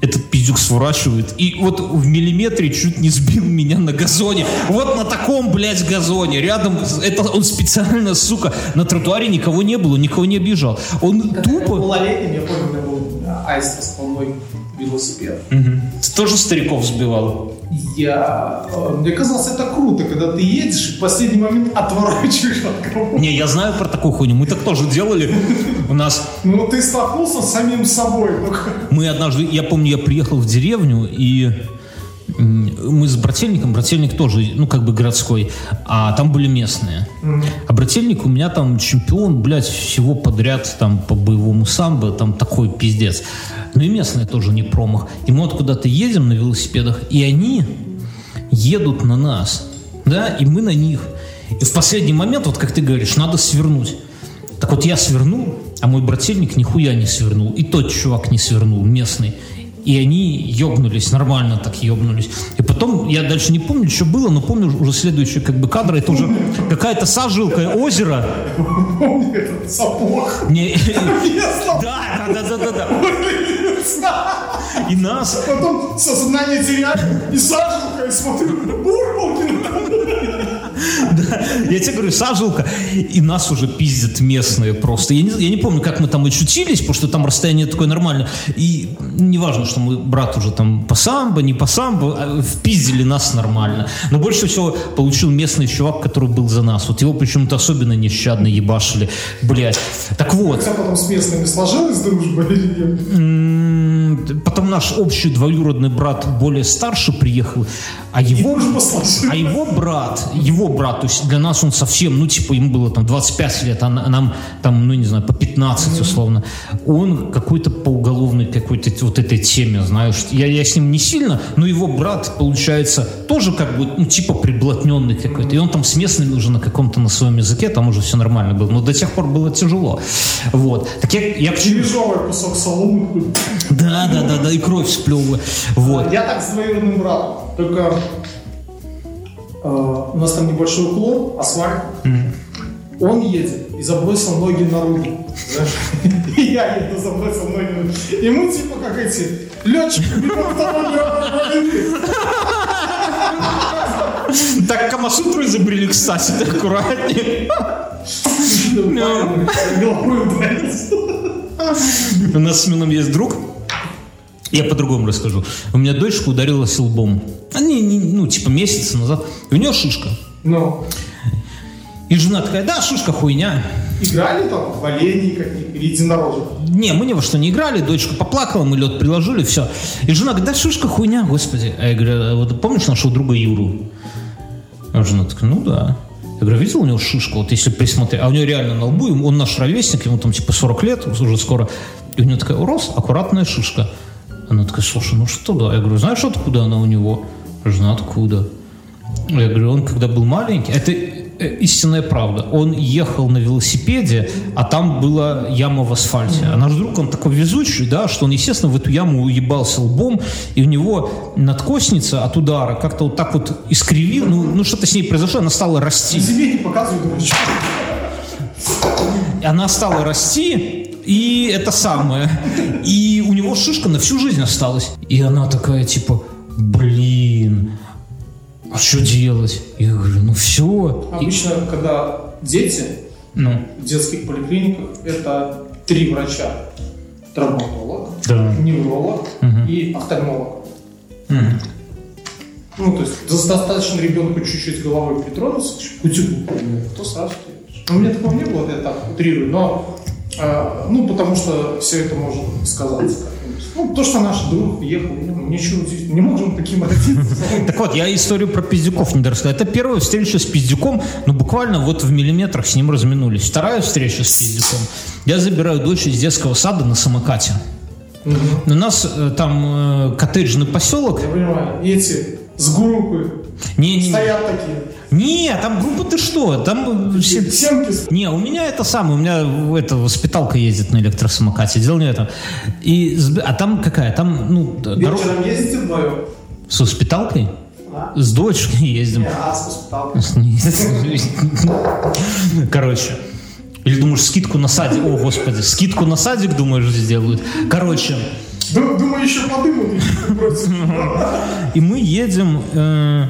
этот пиздюк сворачивает. И вот в миллиметре чуть не сбил меня на газоне. Вот на таком, блядь, газоне. Рядом, это он специально, сука, на тротуаре никого не было, никого не обижал. Он тупо... Малолетним, я помню, у меня был аист с полной велосипед. Ты тоже стариков сбивал? Я... э, Мне казалось, это круто, когда ты едешь и в последний момент отворачиваешь от кого Не, я знаю про такую хуйню. Мы так тоже делали. У нас Ну, ты столкнулся с самим собой. Мы однажды, я помню, я приехал в деревню, и мы с брательником, брательник тоже, ну, как бы городской, а там были местные. А брательник у меня там чемпион, блядь, всего подряд там по боевому самбо, там такой пиздец. Ну и местные тоже не промах. И мы вот куда-то едем на велосипедах, и они едут на нас, да, и мы на них. И в последний момент, вот как ты говоришь, надо свернуть. Так вот я свернул, а мой брательник нихуя не свернул. И тот чувак не свернул, местный. И они ёбнулись, нормально так ёбнулись. И потом, я дальше не помню, что было, но помню уже следующий как бы кадр, это уже какая-то сажилка, озеро. Этот сапог. Да, да, да, да, да. И нас, Потом сознание теряю и саженка, и смотрю, Бурбалкин. Я тебе говорю, сажилка, и нас уже пиздят местные просто. Я не, я не помню, как мы там очутились, потому что там расстояние такое нормальное. И неважно, что мы брат уже там по самбо, не по самбо, а впиздили нас нормально. Но больше всего получил местный чувак, который был за нас. Вот его почему-то особенно нещадно ебашили. Блять. Так вот, Хотя потом с местными сложилась дружба или нет? потом наш общий двоюродный брат более старше приехал, а его... А его брат, его брат, то есть для нас он совсем, ну, типа, ему было там 25 лет, а на- нам там, ну, не знаю, по 15 условно. Он какой-то по уголовной какой-то вот этой теме, знаешь. Я, я с ним не сильно, но его брат, получается, тоже как бы, ну, типа, приблотненный какой-то. И он там с местными уже на каком-то на своем языке, там уже все нормально было. Но до тех пор было тяжело. Вот. Так я, я к чему? Чережовый кусок соломы. Да, да, да, да, и кровь сплевываю. Вот. Я так с двоюродным братом. Только э, у нас там небольшой уклон, асфальт. Он едет и забросил ноги на знаешь. И я еду, забросил ноги на руль. И мы типа как эти летчики. Так Камасутру изобрели, кстати, ты аккуратнее. Головой ударился. У нас с Милом есть друг. Я по-другому расскажу. У меня дочка ударилась лбом. Не, ну, типа месяц назад. И у нее шишка. Ну, И жена такая, да, шишка хуйня. играли там в оленей каких единорожек. Не, мы ни во что не играли, дочка поплакала, мы лед приложили, все. И жена говорит, да шишка хуйня, господи. А я говорю, «А вот помнишь нашего друга Юру? А жена такая, ну да. Я говорю, видел у него шишку, вот если присмотреть. А у него реально на лбу, он наш ровесник, ему там типа 40 лет, уже скоро. И у него такая, урос, аккуратная шишка. Она такая, слушай, ну что да? Я говорю, знаешь, откуда она у него? Жена, откуда? Я говорю, он когда был маленький, это э, истинная правда. Он ехал на велосипеде, а там была яма в асфальте. А наш друг, он такой везучий, да, что он, естественно, в эту яму уебался лбом, и у него надкосница от удара как-то вот так вот искривила, ну, ну что-то с ней произошло, она стала расти. Себе не показывай, дурачок. И она стала расти, и это самое. И шишка на всю жизнь осталась. И она такая, типа, блин, а что делать? Я говорю, ну все. Обычно, когда дети Ну, в детских поликлиниках, это три врача. Травматолог, да. невролог и офтальмолог. Мгм. Ну, то есть дос- достаточно ребенку чуть-чуть головой притронуться, кутюку, то сразу ты видишь. У меня такого не было, я так утрирую, но э, ну, потому что все это может сказаться. Ну, то, что наш друг ехал, ну, ничего здесь, не можем таким родиться. Так вот, я историю про пиздюков не дорассказал. Это первая встреча с пиздюком, но буквально вот в миллиметрах с ним разминулись. Вторая встреча с пиздюком. Я забираю дочь из детского сада на самокате. У нас э, там э, коттеджный поселок. Я понимаю, эти с группы Не, не, стоят такие. Не, там группа ты что? Там э. Семки Не, у меня это самое, у меня это воспиталка ездит на электросамокате, дело не в этом. И, а там какая? Там, ну, Вечером ездите вдвоем? с воспиталкой? А? С дочкой ездим. Не, а с воспиталкой? Короче. Или думаешь, скидку на садик? О, господи, скидку на садик, думаешь, сделают? Короче, Ду- Думаю, еще подымут. И мы едем э,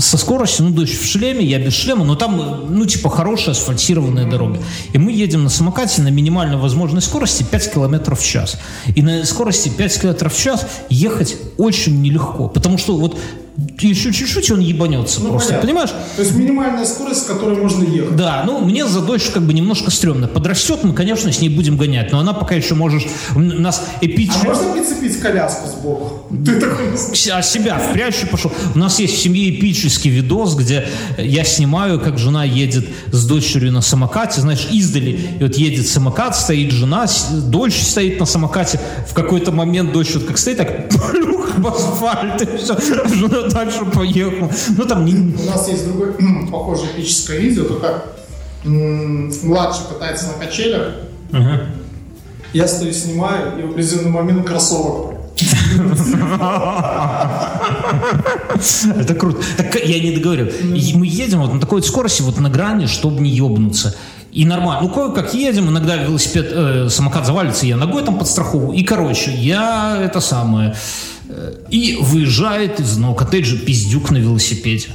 со скоростью, ну, есть в шлеме, я без шлема, но там, э, ну, типа, хорошая асфальтированная дорога. И мы едем на самокате на минимально возможной скорости 5 километров в час. И на скорости 5 километров в час ехать очень нелегко, потому что вот еще чуть-чуть он ебанется Ну, просто, понятно. понимаешь? То есть минимальная скорость, с которой можно ехать. Да, ну мне за дочь как бы немножко стрёмно. Подрастет, мы, конечно, с ней будем гонять, но она пока еще может... У нас А эпичная... можно прицепить коляску сбоку? Ты такой, а себя впрячь и пошел. У нас есть в семье эпический видос, где я снимаю, как жена едет с дочерью на самокате, знаешь, издали. И вот едет самокат, стоит жена, дочь стоит на самокате. В какой-то момент дочь вот как стоит, так плюх в асфальт, и все. Жена дальше поехала. Ну там не... У нас есть другое похожее эпическое видео, только м, младший катается на качелях, я стою снимаю, и в определенный момент кроссовок. Это круто. Так я не договорил. И мы едем вот на такой скорости, вот на грани, чтобы не ебнуться. И нормально. Ну, кое-как едем, иногда велосипед, э, самокат завалится, я ногой там подстраховываю. И, короче, я это самое... И выезжает из одного коттеджа пиздюк на велосипеде.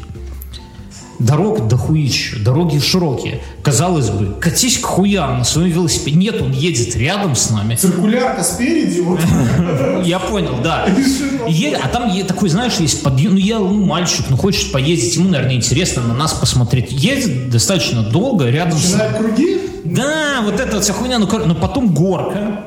Дорог дохуища, дороги широкие. Казалось бы, катись к хуям на своем велосипеде. Нет, он едет рядом с нами. Циркулярка спереди, вот. Я понял, да. Е- а там е- такой, знаешь, есть подъем. Ну, я ну, мальчик, ну, хочет поездить. Ему, наверное, интересно на нас посмотреть. Едет достаточно долго рядом с... Начинает круги, Да, вот эта вот вся хуйня. Ну, кор- но потом горка.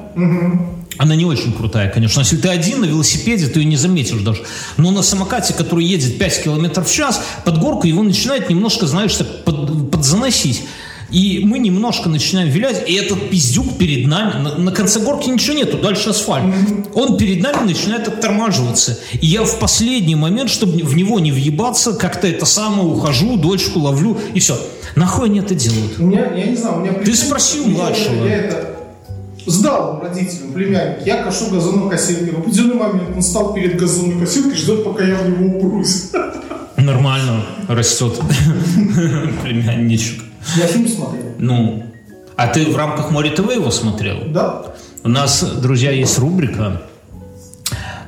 Она не очень крутая, конечно. Если ты один на велосипеде, ты ее не заметишь даже. Но на самокате, который едет 5 километров в час, под горку его начинает немножко, знаешь, так под- подзаносить. И мы немножко начинаем вилять, и этот пиздюк перед нами, на, на конце горки ничего нету, дальше асфальт. Он перед нами начинает оттормаживаться. И я в последний момент, чтобы в него не въебаться, как-то это самое ухожу, дочку ловлю, и все. Нахуй они это делают? У меня, я не знаю, у меня... Ты спроси у я- младшего. Я это сдал родителям, племянник. Я кашу газонокосилкой. В определенный момент он стал перед газонокосилкой, ждет, пока я в него упрусь. Нормально растет племянничек. Я фильм смотрел. Ну, а ты в рамках Море ТВ его смотрел? Да? У нас, друзья, есть рубрика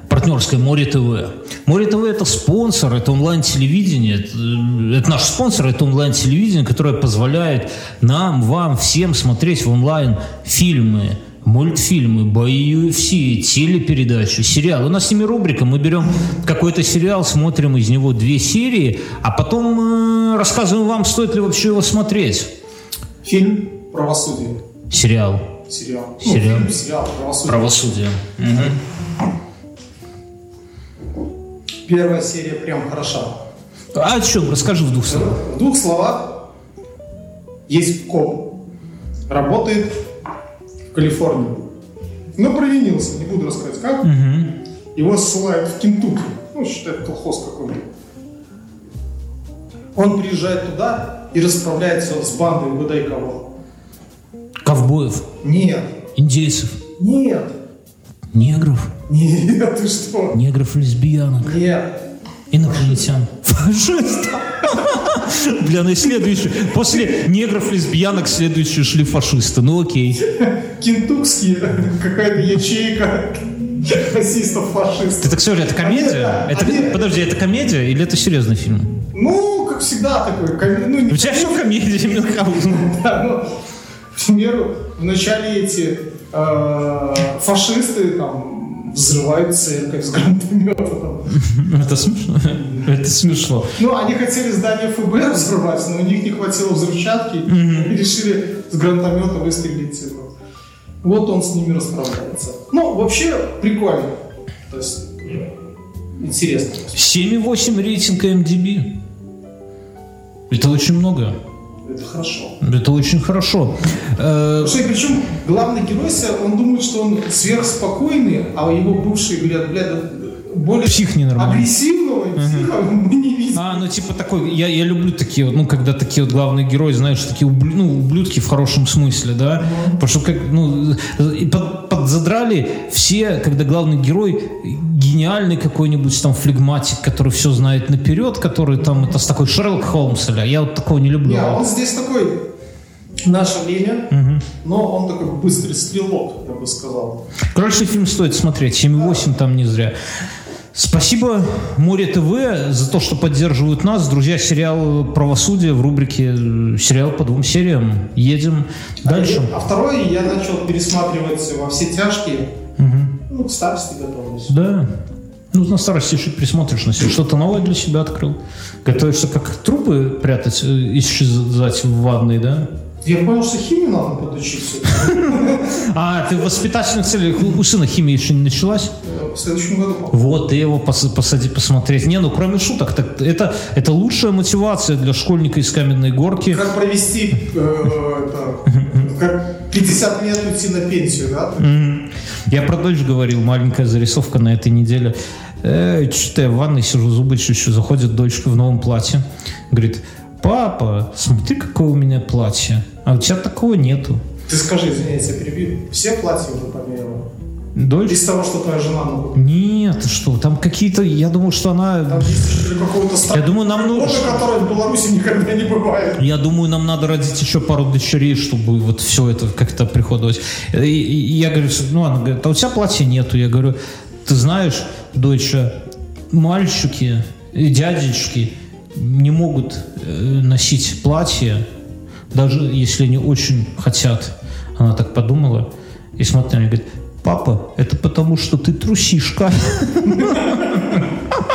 партнерская Море ТВ. Море ТВ это спонсор, это онлайн-телевидение. Это, э, это наш спонсор, это онлайн-телевидение, которое позволяет нам, вам, всем смотреть в онлайн фильмы, мультфильмы, бои UFC, телепередачи, сериалы. У нас с ними рубрика. Мы берем какой-то сериал, смотрим из него две серии, а потом э, рассказываем вам, стоит ли вообще его смотреть. Фильм «Правосудие». Сериал. Сериал. Сериал. Ну, фильм, сериал «Правосудие». Правосудие. Первая серия прям хороша. А о чем? Расскажи в двух словах. В двух словах есть коп. Работает в Калифорнии. Но провинился, не буду рассказывать как. Его ссылают в Кентукки. Ну, считает колхоз какой-то. Он приезжает туда и расправляется с бандой угадай кого. Ковбоев, Нет, индейцев, нет, негров, нет, ты что? негров, лесбиянок, Нет. инопланетян, фашистов. Бля, ну и следующий. После негров, лесбиянок следующие шли фашисты. Ну окей. Кентукский, какая-то ячейка расистов, фашистов. Так все, это комедия? Они- Это, они- подожди, это комедия или это серьезный фильм? Ну, как всегда, такой, коми- ну, не У тебя все комедия, Мюнхгаузен. Да, ну, к примеру, вначале эти э, фашисты там взрывают церковь с гранатомета. там. Это смешно. Это смешно. Ну, они хотели здание ФБР взрывать, но у них не хватило взрывчатки и решили с гранатомета выстрелить. типа. Вот он с ними расправляется. Ну, вообще, прикольно. То есть, интересно. 7,8 рейтинг MDB. Это очень много. Это хорошо. Это очень хорошо. Э, Слушай, причем главный герой, он думает, что он сверхспокойный, а его бывшие говорят, бля, более Псих агрессивного психа мы не. А, ну типа такой, я, я люблю такие вот, ну, когда такие вот главные герои, знаешь, такие ублю- ну, ублюдки в хорошем смысле, да? Потому что как, ну, под, подзадрали все, когда главный герой гениальный какой-нибудь там флегматик, который все знает наперед, который там, это с такой Шерлок Холмс, или, я вот такого не люблю. Не, а он здесь такой наше время, но он такой быстрый стрелок, я бы сказал. Короче, фильм стоит смотреть. 7,8 там не зря. Спасибо Море ТВ за то, что поддерживают нас. Друзья, сериал «Правосудие» в рубрике э, «Сериал по двум сериям». Едем дальше. А второй я начал пересматривать во все тяжкие. Ну, к старости готовлюсь. Да. Ну, на старости еще присмотришь на себя. Что-то новое для себя открыл. Готовишься как трупы прятать, э, исчезать в ванной, да? Я понял, что химию надо подучиться. А, ты в воспитательных целях, у сына химия еще не началась? В следующем году. Вот, ты его пос- посади посмотреть. Не, ну кроме шуток, так это, это лучшая мотивация для школьника из каменной горки. Как провести, э, это, как 50 лет уйти на пенсию, да? Я про дочь говорил, маленькая зарисовка на этой неделе. Э, что-то я в ванной сижу, зубы чищу, заходит дочка в новом платье. Говорит, папа, смотри, какое у меня платье. А у тебя такого нету. Ты скажи, извини, я перебью. Все платья уже померила? Дочь? Из того, что твоя жена ну, Нет, что, там какие-то, я думаю, что она... Там есть Я думаю, нам нужно... которой в Беларуси никогда не бывает. Я думаю, нам надо родить еще пару дочерей, чтобы вот все это как-то приходовать. И, и я говорю, ну, она говорит, а у тебя платья нету. Я говорю, ты знаешь, доча, мальчики и дядечки не могут э, носить платья, даже если они очень хотят. Она так подумала и смотрит на меня и говорит, папа, это потому, что ты трусишка.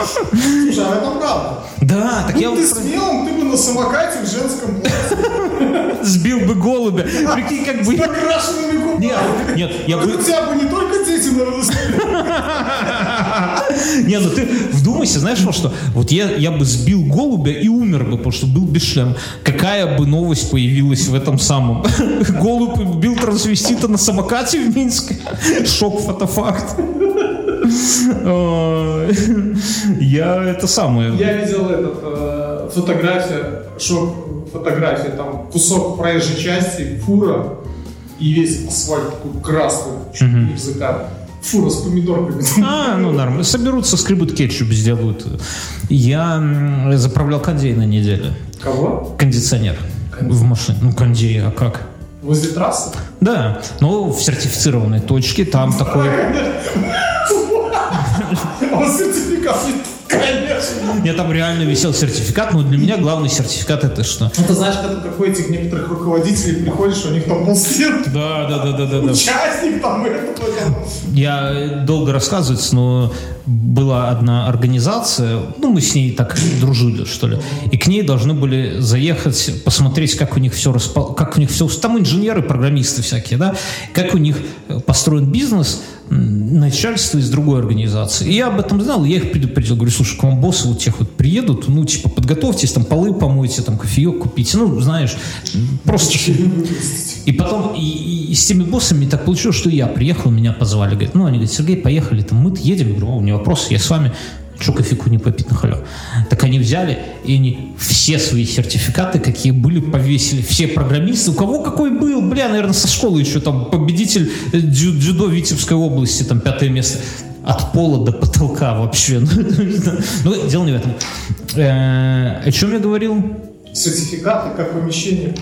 Слушай, а это правда. Да, так я Будь ты смелым, ты бы на самокате в женском сбил бы голубя. Прикинь, как бы... с покрашенными губами. Нет, нет, я бы... У тебя бы не только дети, наверное, Не, ну ты вдумайся, знаешь во что? Вот я, я бы сбил голубя и умер бы, потому что был без шлема. Какая бы новость появилась в этом самом? Голубь бил трансвестита на самокате в Минске. Шок, фотофакт. Ой, Я это самое. Я видел этот, э, фотография, шок фотография, там кусок проезжей части, фура, и весь асфальт такой красный, чуть не в закат. Фура с помидорками. А, ну нормально. Соберутся, скребут кетчуп, сделают. Я заправлял кондей на неделю. Кого? Кондиционер в машине. Ну, кондей, а как? Возле трассы? Да, но в сертифицированной точке там такой... Он сертификат, конечно. Нет, там реально висел сертификат, но для меня главный сертификат это что? Ну, ты знаешь, когда приходит этих некоторых руководителей, приходишь, у них там полстен, Да, да, да, да, да, да. участник там, это, там. Я долго рассказывать, но была одна организация, ну, мы с ней так дружили, что ли, и к ней должны были заехать, посмотреть, как у них все распо... как у них все, там инженеры, программисты всякие, да, как у них построен бизнес, начальство из другой организации. И я об этом знал, я их предупредил, говорю, слушай, к вам боссы вот тех вот приедут, ну, типа, подготовьтесь, там, полы помойте, там, кофеек купите, ну, знаешь, просто... И потом, и, и- и с теми боссами так получилось, что я приехал, меня позвали. Говорит, ну, они говорят, Сергей, поехали, там, мы едем. Я говорю, о, не вопрос, я с вами. Что кофейку не попить на халяву? Так они взяли, и они все свои сертификаты, какие были, повесили. Все программисты, у кого какой был, бля, наверное, со школы еще там победитель э, дзю- дзюдо Витебской области, там пятое место. От пола до потолка вообще. Ну, дело не в этом. Э, О чем я говорил? Сертификаты, как помещение.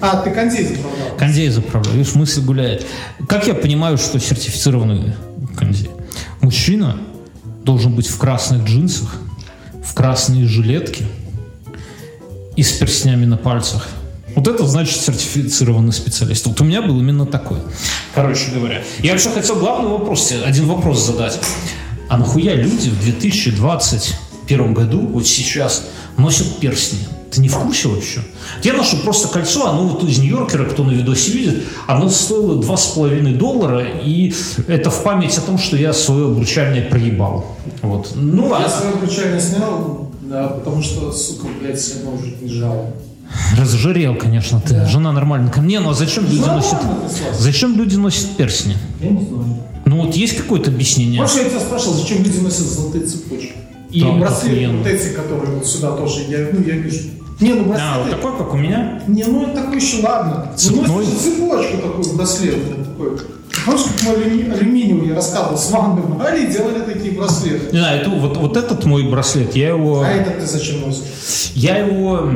А, ты кондей заправлял. Кондей заправляю. Видишь, мысль гуляет. Как я понимаю, что сертифицированный кондей? Мужчина должен быть в красных джинсах, в красной жилетке и с перстнями на пальцах. Вот это значит сертифицированный специалист. Вот у меня был именно такой. Короче говоря. Я вообще хотел главный вопрос, один вопрос задать. А нахуя люди в 2021 году, вот сейчас, носят перстни? Ты не в курсе вообще? Я ношу просто кольцо, оно вот из Нью-Йоркера, кто на видосе видит, оно стоило 2,5 доллара, и это в память о том, что я свое обручальное проебал. Вот. Ну, Я а свое обручальное снял, да, потому что, сука, блядь, все равно жить не жало. разжирел, конечно, ты. Жена нормально ко мне, ну а зачем люди Нормально носят... Зачем люди носят перстни? Я не знаю. Ну вот есть какое-то объяснение? Может, я тебя спрашивал, зачем люди носят золотые цепочки? И Да, браслеты вот эти, которые вот сюда тоже, я, ну, я вижу. Не, ну браслеты... А, вот такой, как у меня? Не, ну это такой еще ладно. Цепной? Ну, цепочку такую, браслет вот такой. Помнишь, как мы алюми- алюминиевый, я рассказывал, с ванной брали и делали такие браслеты. Не знаю, это, вот, вот этот мой браслет, я его... А этот ты зачем носишь? Я его...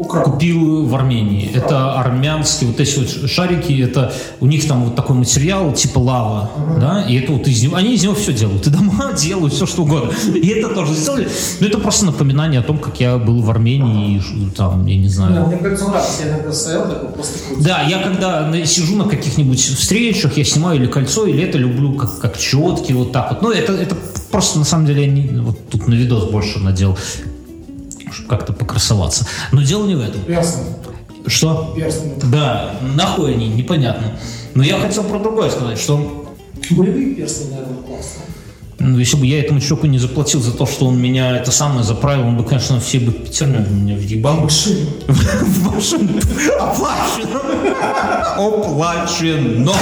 Украл. купил в Армении. Это армянские вот эти вот шарики, это у них там вот такой материал типа лава, да, и это вот из него, они из него все делают, и дома делают все что угодно. И это тоже сделали. Но это просто напоминание о том, как я был в Армении и там, я не знаю. Да, Мне кажется, нравится. Я иногда стоял такой, просто. Да, я когда сижу на каких-нибудь встречах, я снимаю или кольцо, или это люблю как, как четкие, вот так вот. Ну, это, это просто на самом деле я не, вот тут на видос больше надел, как-то покрасоваться. Но дело не в этом. Перстни. Что? Перстни. Да, нахуй они, непонятно. Но я хотел про другое сказать, что Боевые перстни, наверное, классно. ну, если бы я этому чуваку не заплатил за то, что он меня это самое заправил, он бы, конечно, все бы пятерню меня въебал. В машину. Оплачено. Оплачено.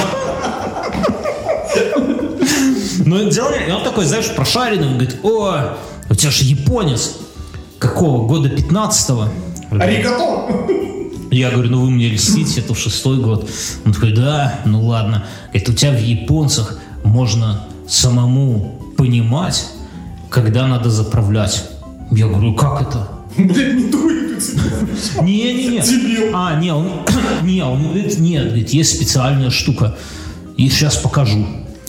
Но дело и он такой, знаешь, прошаренный, он говорит, о, у тебя же японец. Какого? Года 15-го? Аригато. Я говорю, ну вы мне льстите, это шестой год. Он такой, да, ну ладно. Говорит, у тебя в японцах можно самому понимать, когда надо заправлять. Я говорю, как это? Блядь, не дуй ты тебя. Не-не-не. Дебил. А, не, он, не, он говорит, нет, говорит, есть специальная штука. И сейчас покажу.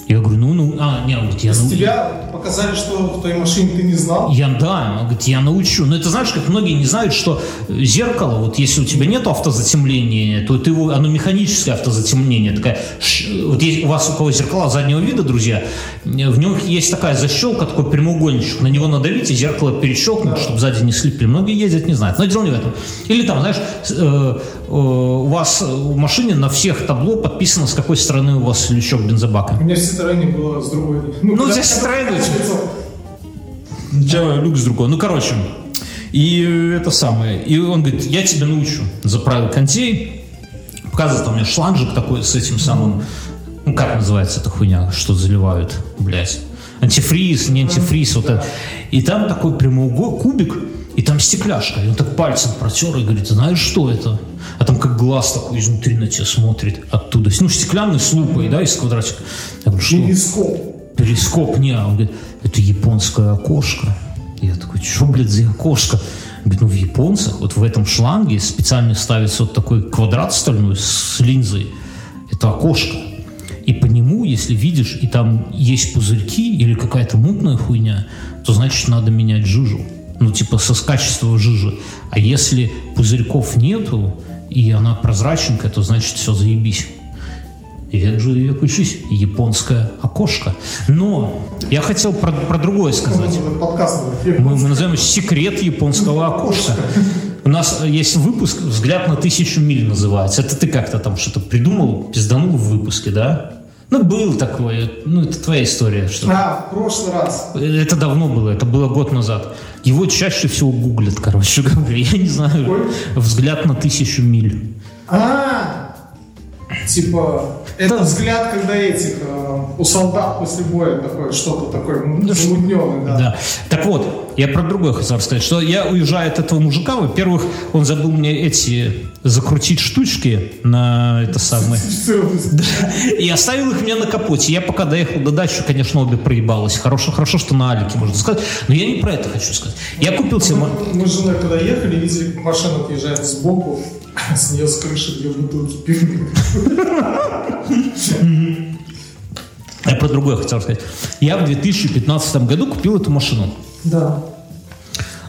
Я говорю, ну, ну, а, не, говорит, я, нау- Тебя показали, что в твоей машине ты не знал. я, да, он говорит, я научу. Но это знаешь, как многие не знают, что э, зеркало, вот если у тебя нет автозатемления, то ты его, оно механическое автозатемнение. Такая, вот есть у вас у кого зеркала заднего вида, друзья, э, в нем есть такая защелка, такой прямоугольничек. На него надавить, и зеркало перещелкнуть, чтобы сзади не слипли. Многие ездят, не знают. Но дело не в этом. Или там, знаешь, с- э, э, у вас в машине на всех табло подписано, с какой стороны у вас лючок бензобака. У меня Citroёn было с другой. Ну, когда- здесь У тебя люк с другой. Ну, короче. И это самое. И он говорит, я тебя научу. Заправил контей. Показывает у меня шланжик такой с этим самым... Ну, как называется эта хуйня, что заливают, блядь. Антифриз, не антифриз, вот это. И там такой прямоугольный кубик, и там стекляшка. И он так пальцем протер и говорит, знаешь, что это? А там как глаз такой изнутри на тебя смотрит оттуда. Ну, стеклянный с лупой, да, из квадратика. Я говорю, что? Перископ. перископ, не, он говорит, это японское окошко. Я такой, что, блядь, за окошко? Говорит, ну в японцах, вот в этом шланге специально ставится вот такой квадрат стальной с линзой. Это окошко. И по нему, если видишь, и там есть пузырьки или какая-то мутная хуйня, то значит надо менять жижу. Ну, типа со с качества жижи. А если пузырьков нету, и она прозрачненькая, то значит все заебись. Век живи, век учись. Японское окошко. Но я хотел про, про другое сказать. Мы, мы называем секрет японского окошка. У нас есть выпуск «Взгляд на тысячу миль» называется. Это ты как-то там что-то придумал, пизданул в выпуске, да? Ну, был такое. Ну, это твоя история. Что А, в прошлый раз. это давно было, это было год назад. Его чаще всего гуглят, короче говоря. Я не знаю. «Взгляд на тысячу миль». А, типа, это взгляд, когда этих, э, у солдат после боя такое, что-то такое замутненное, да. Да. Так вот, я про другое хотел рассказать, что я уезжаю от этого мужика, во-первых, он забыл мне эти закрутить штучки на это самое. И оставил их мне на капоте. Я пока доехал до дачи, конечно, обе проебалась. Хорошо, хорошо, что на Алике, можно сказать. Но я не про это хочу сказать. Я купил себе... ма- Мы с женой когда ехали, видели, машина отъезжает сбоку, с нее с крыши две бутылки пива. Я про другое хотел сказать. Я в 2015 году купил эту машину. Да.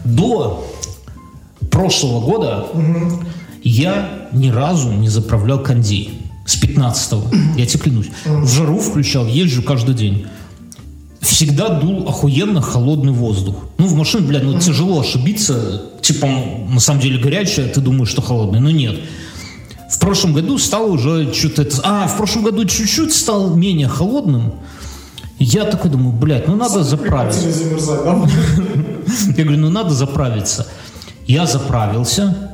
До прошлого года я ни разу не заправлял кондей. С 15-го. Я тебе клянусь. В жару включал, езжу каждый день. Всегда дул охуенно холодный воздух. Ну, в машине, блядь, ну тяжело ошибиться. Типа, на самом деле горячая, ты думаешь, что холодная. Но нет. В прошлом году стало уже что-то... А, в прошлом году чуть-чуть стал менее холодным. Я такой думаю, блядь, ну надо заправить. Прекратили замерзать, да? Я говорю, ну надо заправиться. Я заправился.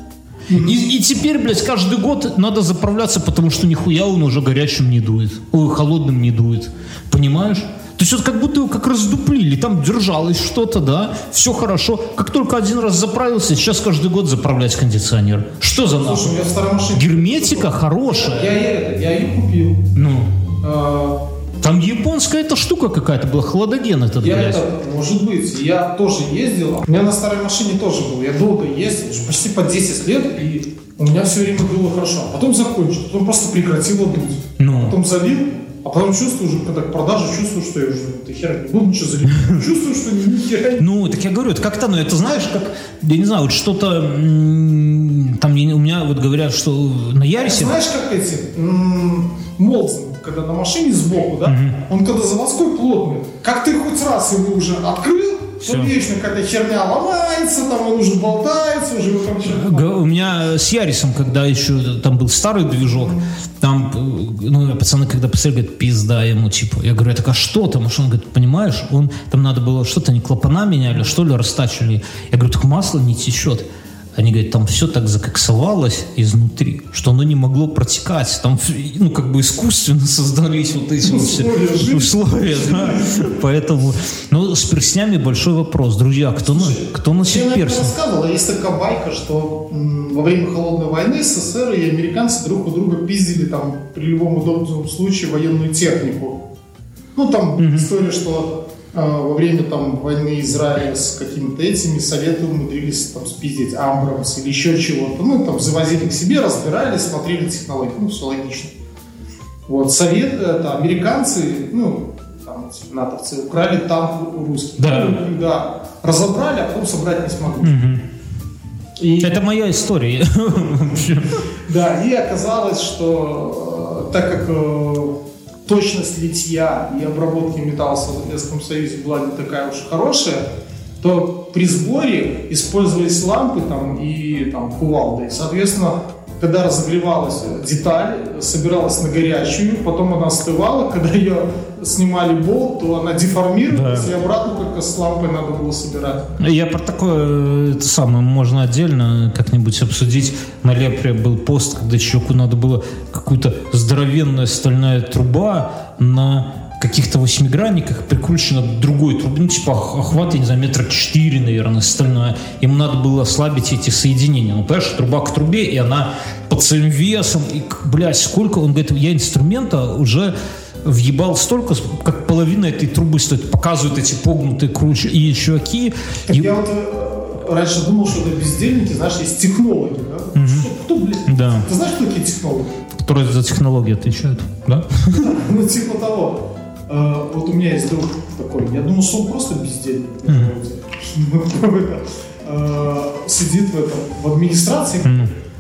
И, и теперь, блядь, каждый год надо заправляться, потому что нихуя он уже горячим не дует. Ой, холодным не дует. Понимаешь? То есть вот как будто его как раздуплили, там держалось что-то, да, все хорошо. Как только один раз заправился, сейчас каждый год заправлять кондиционер. Что за Слушай, у меня в старой машине. Герметика хорошая. Я, я, я ее купил. Ну, А, Там японская эта штука какая-то была, хладоген этот, Я блядь. это, может быть, я тоже ездил. У меня на старой машине тоже был. Я долго ездил, уже почти по 10 лет, и у меня все время было хорошо. А потом закончил, потом просто прекратило дуть. Ну. Потом залил, а потом чувствую уже, когда к продаже, чувствую, что я уже ты хер не буду ничего заливать. Чувствую, что ни ни хера Ну, так я говорю, это как-то, ну, это знаешь, как, я не знаю, вот что-то, там, у меня вот говорят, что на Ярисе... Знаешь, как эти Молдзен, когда на машине сбоку, да, он когда заводской плотный, как ты хоть раз его уже открыл, то вечно какая-то херня ломается, там он уже болтается, уже Г- У меня с Ярисом, когда еще там был старый движок, там, э, ну, пацаны, когда посмотрели, говорят, пизда ему, типа. Я говорю, так а что там? Что он говорит, понимаешь, он, там надо было что-то, не клапана меняли, что ли, растачивали. Я говорю, так масло не течет. Они говорят, там все так закоксовалось изнутри, что оно не могло протекать. Там, ну, как бы искусственно создались вот эти вот все Условия да. Поэтому, ну, с перстнями большой вопрос. Друзья, кто, на, кто Я, носит перстни? рассказывал, есть такая байка, что м, во время холодной войны СССР и американцы друг у друга пиздили там при любом удобном случае военную технику. Ну, там история, что во время там войны Израиля с какими-то этими советы умудрились там спиздить Амбрамс или еще чего-то. Ну, там завозили к себе, разбирали, смотрели технологии. Ну, все логично. Вот, совет, это американцы, ну, там, эти натовцы, украли танк у русских. Да. Ну, да. Разобрали, а потом собрать не смогли. И, Это моя история. Да, и оказалось, что э, так как э, точность литья и обработки металла в Советском Союзе была не такая уж хорошая, то при сборе использовались лампы там, и там, кувалды. И, соответственно, когда разогревалась деталь, собиралась на горячую, потом она остывала, когда ее снимали болт, то она деформировалась, Да. и обратно только с лампой надо было собирать. Я про такое, это самое, можно отдельно как-нибудь обсудить. На Лепре был пост, когда чуваку надо было какую-то здоровенная стальная труба на каких-то восьмигранниках прикручена другой трубе, ну, типа ох- охват, я не знаю, метра четыре, наверное, стальная. Ему надо было ослабить эти соединения. Ну, понимаешь, труба к трубе, и она под своим весом, и, блядь, сколько, он говорит, я инструмента уже въебал столько, как половина этой трубы стоит. Показывают эти погнутые круче и чуваки. Так и- я вот э, раньше думал, что это бездельники, знаешь, есть технологи, да? Что, кто, блин? Да. Ты знаешь, кто такие технологи? которые за технологии отвечают, да? Ну, типа того. Э, вот у меня есть друг такой, я думал, что он просто бездельник. э, Сидит в этом, в администрации.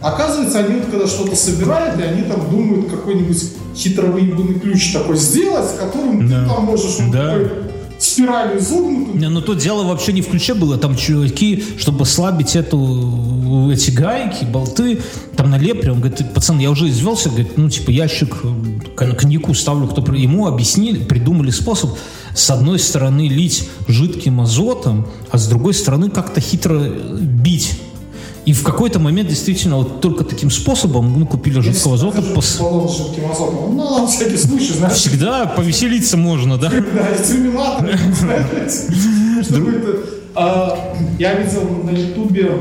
Оказывается, они вот когда что-то собирают, и они там думают какой-нибудь хитровыебанный ключ такой сделать, с которым Да. ты там можешь вот Да. такой спиралью изогнутую Не, ну то дело вообще не в ключе было, там чуваки, чтобы ослабить эту, эти гайки, болты, там на лепре, он говорит, пацан, я уже извелся, говорит, ну типа ящик э, кон- коньяку ставлю, кто при-». ему объяснили, придумали способ с одной стороны лить жидким азотом, а с другой стороны как-то хитро бить. И в какой-то момент действительно вот только таким способом мы купили жидкого. Покажу пос- жидким азотом. Ну, на всякий случай, знаешь. Всегда повеселиться можно, да? Да, это... А, Я видел на ютубе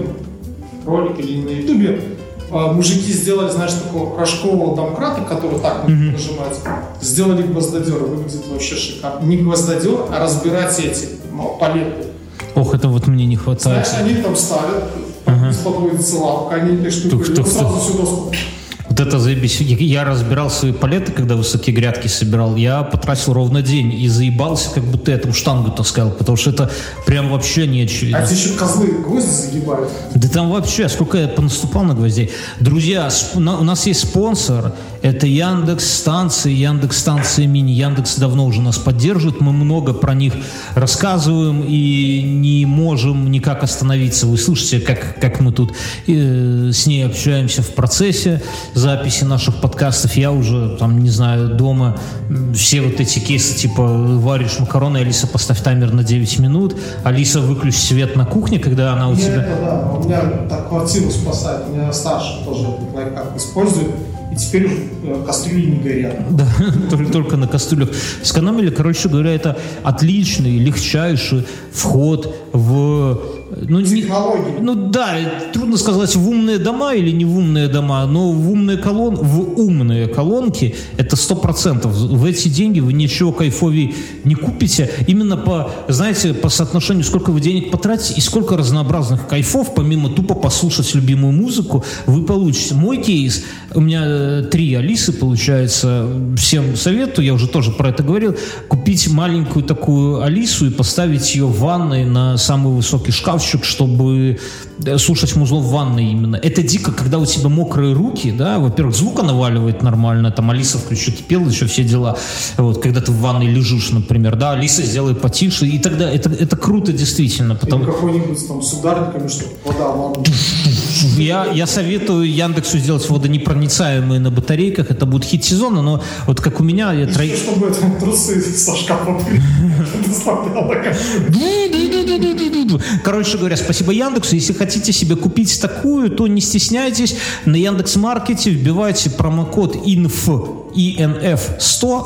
ролик или на ютубе, а, мужики сделали, знаешь, такого рожкового домкрата, который так можно нажимать, сделали гвоздодер, выглядит вообще шикарно. Не гвоздодер, а разбирать эти ну, палеты. Ох, это вот мне не хватает. Знаешь, они там ставят, там подводится лапка, они этой штукой, Тух, тух, вот сразу всю доску. Вот это заебись. Я разбирал свои палеты, когда высокие грядки собирал. Я потратил ровно день и заебался, как будто я там штангу таскал, потому что это прям вообще не очевидно. А эти еще козлы гвозди загибают. Да там вообще, сколько я понаступал на гвоздей. Друзья, у нас есть спонсор. Это Яндекс станции, Яндекс станции мини. Яндекс давно уже нас поддерживает. Мы много про них рассказываем и не можем никак остановиться. Вы слышите, как, как мы тут э, с ней общаемся в процессе записи наших подкастов. Я уже, там, не знаю, дома все вот эти кейсы, типа, варишь макароны, Алиса, поставь таймер на 9 минут. Алиса, выключи свет на кухне, когда она у меня тебя... это, да, у меня так квартиру спасает, у меня старший тоже лайфхак использует, и теперь э, кастрюли не горят. Да, только на кастрюлях. Сэкономили, короче говоря, это отличный, легчайший вход в ну, не- технологий. ну да, трудно сказать в умные дома или не в умные дома, но в умные колон, в умные колонки это сто процентов. В эти деньги вы ничего кайфовей не купите. Именно по, знаете, по соотношению, сколько вы денег потратите и сколько разнообразных кайфов, помимо тупо послушать любимую музыку, вы получите. Мой кейс, у меня э, три Алисы, получается, всем советую, я уже тоже про это говорил, купить маленькую такую Алису и поставить ее в ванной на самый высокий шкафчик, чтобы э, слушать музло в ванной именно. Это дико, когда у тебя мокрые руки, да, во-первых, звука наваливает нормально, там Алиса включи кипел, еще все дела. Вот, когда ты в ванной лежишь, например, да, Алиса сделай потише, и тогда это, это круто действительно, Или потому какой-нибудь там с ударниками, чтобы вода ладно. я, я советую Яндексу сделать водонепроницаемые на батарейках, это будет хит сезона, но вот как у меня, я тро- чтобы это трусы со шкафа доставляло. Короче говоря, спасибо Яндексу. Если хотите себе купить такую, то не стесняйтесь. На Яндекс Маркете вбивайте промокод INF INF 100 100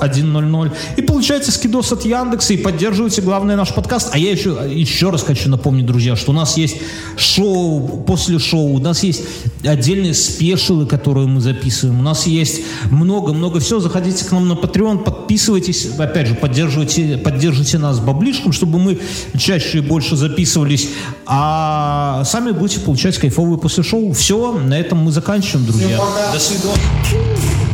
и получаете скидос от Яндекса и поддерживаете, главное, наш подкаст. А я еще, еще раз хочу напомнить, друзья, что у нас есть шоу после шоу, у нас есть отдельные спешилы, которые мы записываем, у нас есть много-много всего. Заходите к нам на Patreon, подписывайтесь, опять же, поддерживайте, поддержите нас баблишком, чтобы мы чаще и больше записывались, а сами будете получать кайфовые после шоу. Все, на этом мы заканчиваем, друзья. До свидания.